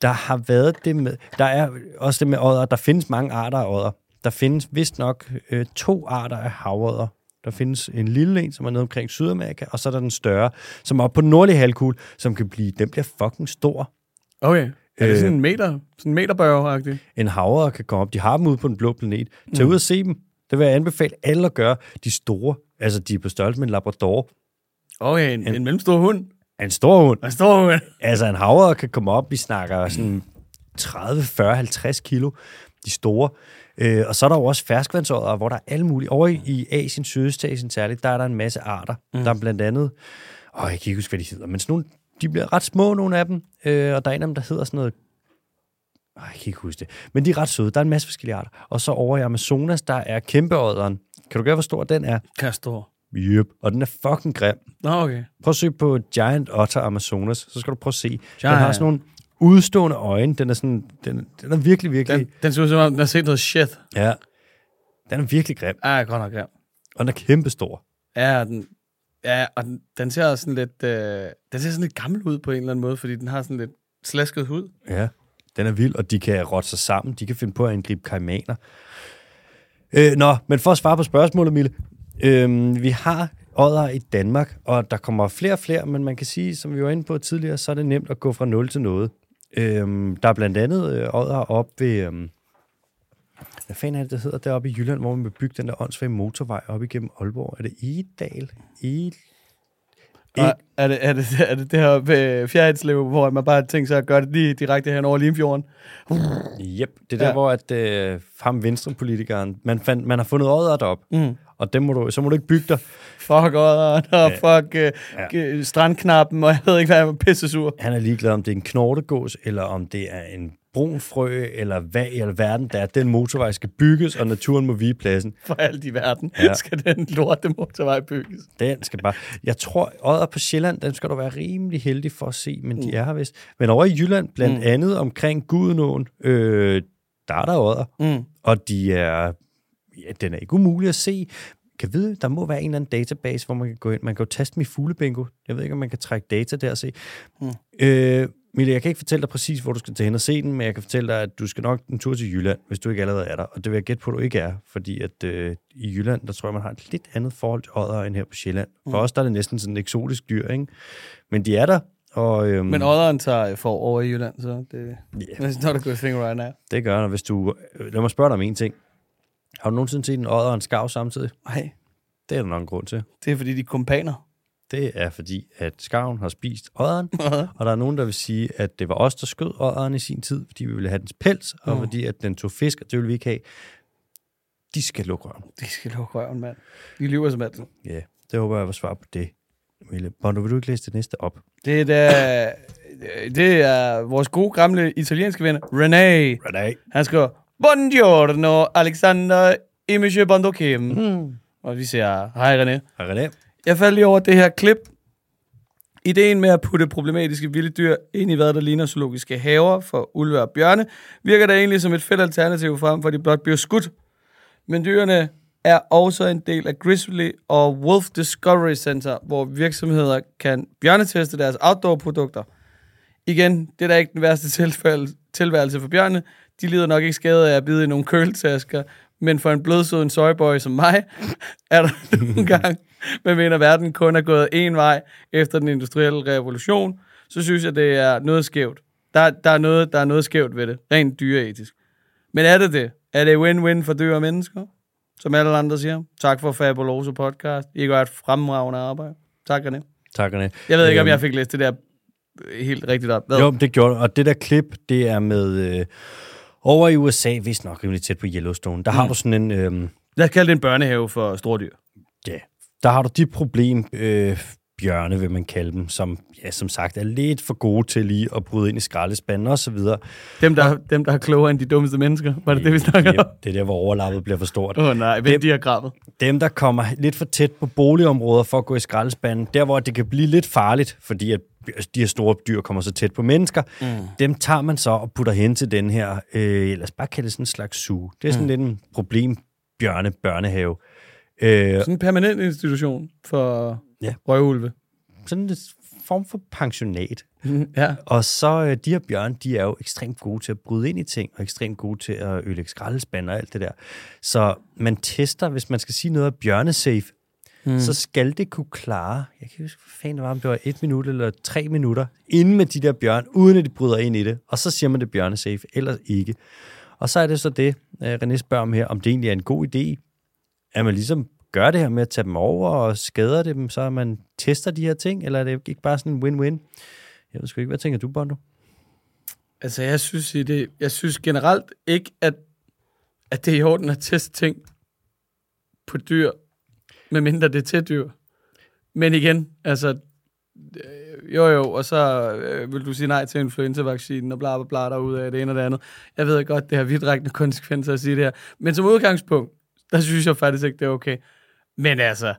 der har været det med... Der er også det med odder. Der findes mange arter af odder. Der findes vist nok øh, to arter af havodder. Der findes en lille en, som er nede omkring Sydamerika, og så er der den større, som er oppe på den nordlige halvkugle, som kan blive... Den bliver fucking stor. Okay. Er det Øh. sådan en meter, sådan en meterbørge-agtig? En havre kan komme op. De har dem ude på den blå planet. Tag ud og se dem. Det vil jeg anbefale alle at gøre. De store, altså de er på størrelse med en labrador. Okay, en, en mellemstor hund. En stor hund. En stor hund. Altså, en havre kan komme op, vi snakker sådan 30, 40, 50 kilo, de store. Øh, og så er der jo også ferskvandsodder, hvor der er alle mulige. Over i, i Asien, Sydøstasien særligt, der er der en masse arter. Mm. Der er blandt andet, åh, jeg kan ikke huske, hvad de hedder, men sådan nogle, de bliver ret små, nogle af dem. Øh, og der er en af dem, der hedder sådan noget, jeg kan ikke huske det. Men de er ret søde. Der er en masse forskellige arter. Og så over i Amazonas, der er kæmpeodderen. Kan du gøre, hvor stor den er? Castor. Yep. Og den er fucking grim. Nå, okay. Prøv at søge på Giant Otter Amazonas, så skal du prøve at se. Den Giant. har sådan nogle udstående øjne. Den er, sådan, den, den er virkelig, virkelig... Den, den ser ud som om, den har set noget shit. Ja. Den er virkelig grim. Ja, godt nok, ja. Og den er kæmpestor. Ja, den, ja, og den, den ser sådan lidt, øh, den ser sådan lidt gammel ud på en eller anden måde, fordi den har sådan lidt slasket hud. Ja, den er vild, og de kan rotte sig sammen. De kan finde på at angribe kaimaner. Øh, nå, men for at svare på spørgsmålet, Mille. Øh, vi har odder i Danmark, og der kommer flere og flere, men man kan sige, som vi var inde på tidligere, så er det nemt at gå fra 0 til noget. Øh, der er blandt andet øh, odder op ved... Øh, hvad fanden er det, det hedder deroppe i Jylland, hvor man vil bygge den der åndsvage motorvej op igennem Aalborg? Er det Idal? I... Og er det, er det, er det det her ved Fjerdslev, hvor man bare har tænkt sig at gøre det lige direkte hen over Limfjorden? Yep, det er der, Ja. hvor at, øh, ham venstrepolitikeren, man, fandt, man har fundet odder derop, Mm. og dem må du, så må du ikke bygge dig. Fuck odderen, og Ja. fuck øh, ja. strandknappen, og jeg ved ikke, hvad jeg er pisse sur. Han er ligeglad, om det er en knortegås, eller om det er en brun frø, eller hvad i alverden der er. Den motorvej skal bygges, og naturen må vige pladsen. For alt i verden ja. Skal den lorte motorvej bygges. Den skal bare... Jeg tror, odder på Sjælland, den skal du være rimelig heldig for at se, men de er her vist. Men over i Jylland, blandt Mm. andet omkring Gudenåen, øh, der er der odder, Mm. og de er... Ja, den er ikke umulig at se. Kan vide, der må være en eller anden database, hvor man kan gå ind. Man kan jo taste dem i fuglebingo. Jeg ved ikke, om man kan trække data der og se. Mm. Øh, Mille, jeg kan ikke fortælle dig præcis, hvor du skal tage hen og se den, men jeg kan fortælle dig, at du skal nok en tur til Jylland, hvis du ikke allerede er der. Og det vil jeg gætte på, at du ikke er, fordi at øh, i Jylland, der tror jeg, man har et lidt andet forhold til odder end her på Sjælland. For Mm. os der er det næsten sådan et eksotisk dyr, ikke? Men de er der, og øhm, Men odderen tager for over i Jylland, så det ja, er not a good thing right now. det gør der, hvis du... Lad mig spørge dig om en ting. Har du nogensinde set en odder og en skarv samtidig? Nej, Det er der nok en grund til. det er fordi, de er kompaner. Det er fordi, at skarven har spist odderen, og der er nogen, der vil sige, at det var os, der skød odderen i sin tid, fordi vi ville have dens pels, og Mm. fordi at den tog fisk, og det ville vi ikke have. De skal lukke røven. de skal lukke røven, mand. De lyver som altid. Ja, det håber jeg var svar på det. Mille, Bondo, vil du ikke læse det næste op? Det er, da, det er vores gode gamle italienske ven, René. Ready? Han skriver, Buongiorno, Alexander i Monsieur Bondo Kim. Mm. Og vi siger, hej René. René? Jeg faldt lige over det her klip. Ideen med at putte problematiske vilde dyr ind i hvad der ligner zoologiske haver for ulve og bjørne, virker da egentlig som et fedt alternativ frem for at de blot bliver skudt. Men dyrene er også en del af Grizzly og Wolf Discovery Center, hvor virksomheder kan bjørneteste deres outdoor-produkter. Igen, det er da ikke den værste tilfælde, tilværelse for bjørne. De lider nok ikke skade af at bide i nogle køletasker, men for en blødsøden soyboy som mig, er der nogle gange, man mener, verden kun er gået en vej efter den industrielle revolution, så synes jeg, det er noget skævt. Der, der, er, noget, der er noget skævt ved det, rent dyreetisk. Men er det det? Er det win-win for dyr og mennesker? Som alle andre siger. Tak for Fabuloso podcast. I gør et fremragende arbejde. Tak, René. Tak, René. Jeg ved ikke, om Øhm, jeg fik læst det der helt rigtigt op. Hvad? Jo, det gjorde. Og det der klip, det er med... Øh, over i USA, vist nok rimelig tæt på Yellowstone, der mm. har du sådan en... Øh, Lad os kalde det en børnehave for store dyr. ja, der har du de problem, øh, bjørne vil man kalde dem, som ja, som sagt er lidt for gode til lige at bryde ind i skraldespanden og så videre. Dem, der, dem, der er klogere end de dummeste mennesker. Var det det, vi snakker om? Det er der, hvor overlappet bliver for stort. Åh oh, nej, har gravet. Dem, der kommer lidt for tæt på boligområder for at gå i skraldespanden, der hvor det kan blive lidt farligt, fordi at de her store dyr kommer så tæt på mennesker, mm. dem tager man så og putter hen til den her, øh, lad os bare kalde det sådan en slags suge. Det er sådan mm. lidt en problem bjørne børnehave. Øh, Sådan en permanent institution for Ja. røvulve. sådan en form for pensionat. ja. Og så øh, de her bjørne, de er jo ekstremt gode til at bryde ind i ting, og ekstremt gode til at ødelægge skraldespand og alt det der. Så man tester, hvis man skal sige noget af bjørnesafe, mm. så skal det kunne klare, jeg kan ikke huske, hvad fanden det var, om det var et minut eller tre minutter, inden med de der bjørn, uden at de bryder ind i det. Og så siger man det bjørnesafe, eller ikke. Og så er det så det, øh, René spørger om her, om det egentlig er en god idé, at man ligesom gør det her med at tage dem over og skader dem, så man tester de her ting, eller er det ikke bare sådan en win-win? Jeg ved sgu ikke, hvad tænker du, Bondo? Altså, jeg synes, i det, jeg synes generelt ikke, at, at det er i orden at teste ting på dyr, medmindre det er til dyr. Men igen, altså, øh, jo jo, og så øh, vil du sige nej til influenza-vaccinen og bla bla bla derude af det ene og det andet. Jeg ved godt, det har vidtrækkende konsekvenser at sige det her. Men som udgangspunkt, der synes jeg faktisk ikke, det er okay. Men altså,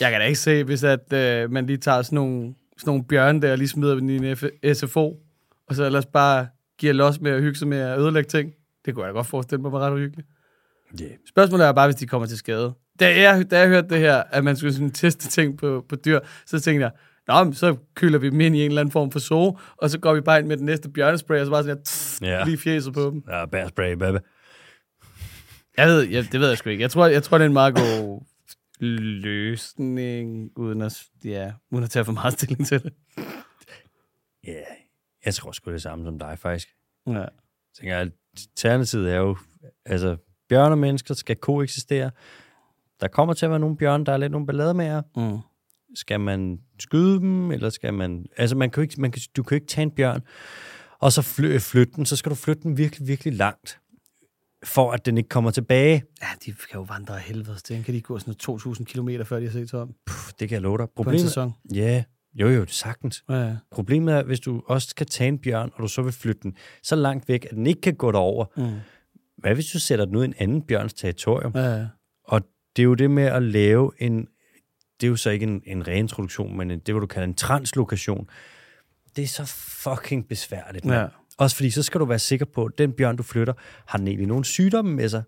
Jeg kan da ikke se, hvis at, øh, man lige tager sådan nogle, sådan nogle bjørne der, og lige smider dem i en F- SFO, og så ellers bare giver los med at hygge sig med at ødelægge ting. Det kunne jeg da godt forestille mig var ret uhyggeligt. Yeah. Spørgsmålet er bare, hvis de kommer til skade. Da jeg, da jeg hørte det her, at man skulle sådan teste ting på, på dyr, så tænkte jeg, Nå, men så kylder vi dem ind i en eller anden form for zoo, og så går vi bare ind med den næste bjørnespray, og så bare sådan her, tss, Ja. lige fjeset på dem. Ja, bærspray, baby. Jeg ved, jeg, det ved jeg sgu ikke. Jeg tror, jeg tror det er en meget god løsning, uden at, ja, uden at tage for meget stilling til det. Ja, yeah. jeg tror sgu det samme som dig, faktisk. Ja. Jeg tænker, at alternativet er jo, altså, bjørn og mennesker skal koexistere. Der kommer til at være nogle bjørn, der er lidt nogle ballade med jer. Mm. Skal man skyde dem, eller skal man... Altså, man kan ikke, man kan, du kan ikke tage en bjørn, og så fly, flytte den. Så skal du flytte den virkelig, virkelig langt, for at den ikke kommer tilbage. Ja, de kan jo vandre af helvede. Det kan de gå sådan noget 2.000 km, før de har set Tom Puh, det kan jeg love dig. på en Problemet, sæson. ja, jo jo, det sagtens. Ja, ja. Problemet er, hvis du også skal tage en bjørn, og du så vil flytte den så langt væk, at den ikke kan gå derover. Mm. Hvad hvis du sætter den ud i en anden bjørns territorium? Ja, ja. Det er jo det med at lave en, det er jo så ikke en, en reintroduktion, men en, det, hvad du kalder en translokation. Det er så fucking besværligt. mand. Ja. Også fordi, så skal du være sikker på, at den bjørn, du flytter, har den egentlig nogle sygdomme med sig,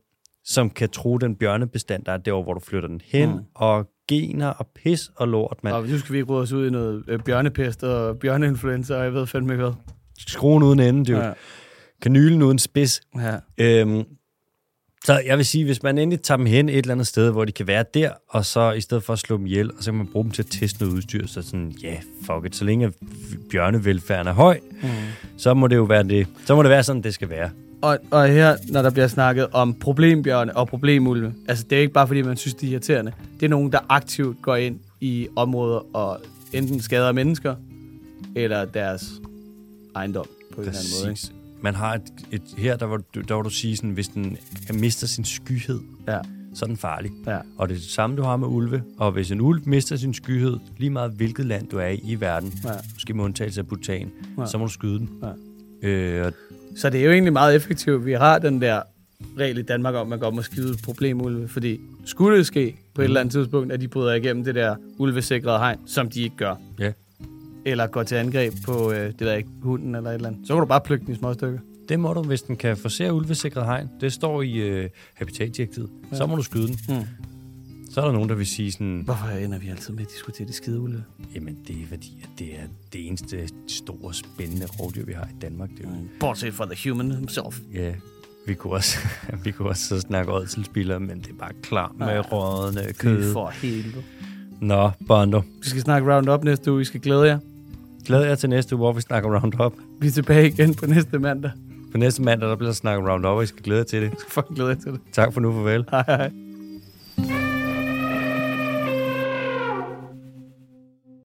som kan tro den bjørnebestand, der er derovre, hvor du flytter den hen, Mm. og gener og pis og lort, man. Og nu skal vi ikke råde os ud i noget øh, bjørnepest og bjørneinfluenza, og jeg ved fandme ikke hvad. Skruen uden ende, dude. Ja. Ja. Kanylen uden spids. Ja. Øhm, så jeg vil sige, hvis man endelig tager dem hen et eller andet sted, hvor de kan være der, og så i stedet for at slå dem ihjel, og så kan man bruge dem til at teste noget udstyr, så sådan, ja, yeah, fuck it, så længe bjørnevelfærden er høj, Mm. så må det jo være det. Så må det være sådan, det skal være. Og, og her, når der bliver snakket om problembjørne og problemulve, altså det er ikke bare fordi, man synes, de er irriterende. Det er nogen, der aktivt går ind i områder og enten skader mennesker, eller deres ejendom på en eller anden måde. Ikke? Man har et, et her, der var, der var du sige sådan, hvis den mister sin skyhed, Ja, så er den farlig. ja. Og det er det samme, du har med ulve. Og hvis en ulv mister sin skyhed, lige meget hvilket land du er i i verden, Ja. måske med undtagelse af Bhutan, Ja. så må du skyde den. Ja. Øh, og Så det er jo egentlig meget effektivt. Vi har den der regel i Danmark om, at man godt må skyde problemulve, fordi skulle det ske på et eller andet tidspunkt, at de bryder igennem det der ulvesikrede hegn, som de ikke gør, ja, eller går til angreb på, øh, det der ikke, hunden eller et eller andet, så kan du bare plukke den i små stykker. det må du, hvis den kan forsere ulvesikret hegn. Det står i øh, habitatdirektivet. Ja. Så må du skyde den. Mm. Så er der nogen, der vil sige sådan, Hvorfor ender vi altid med at diskutere de skide ulve? jamen det er fordi, at det er det eneste store, spændende rovdyr, vi har i Danmark. Det er jo, Bortset fra the human himself. ja, vi kunne også, vi kunne også så snakke ådselspillere, men det er bare klar med Ja. rådende Kød. kød. For helvede. Nå, Bondo. Vi skal snakke Roundup næste uge. I skal glæde jer. Glæder jeg til næste uge, hvor vi snakker Roundup. Vi er tilbage igen på næste mandag. På næste mandag, der bliver snakket Roundup, og I skal glæde jer til det. Jeg skal fucking glæde jer til det. Tak for nu, farvel. Hej hej.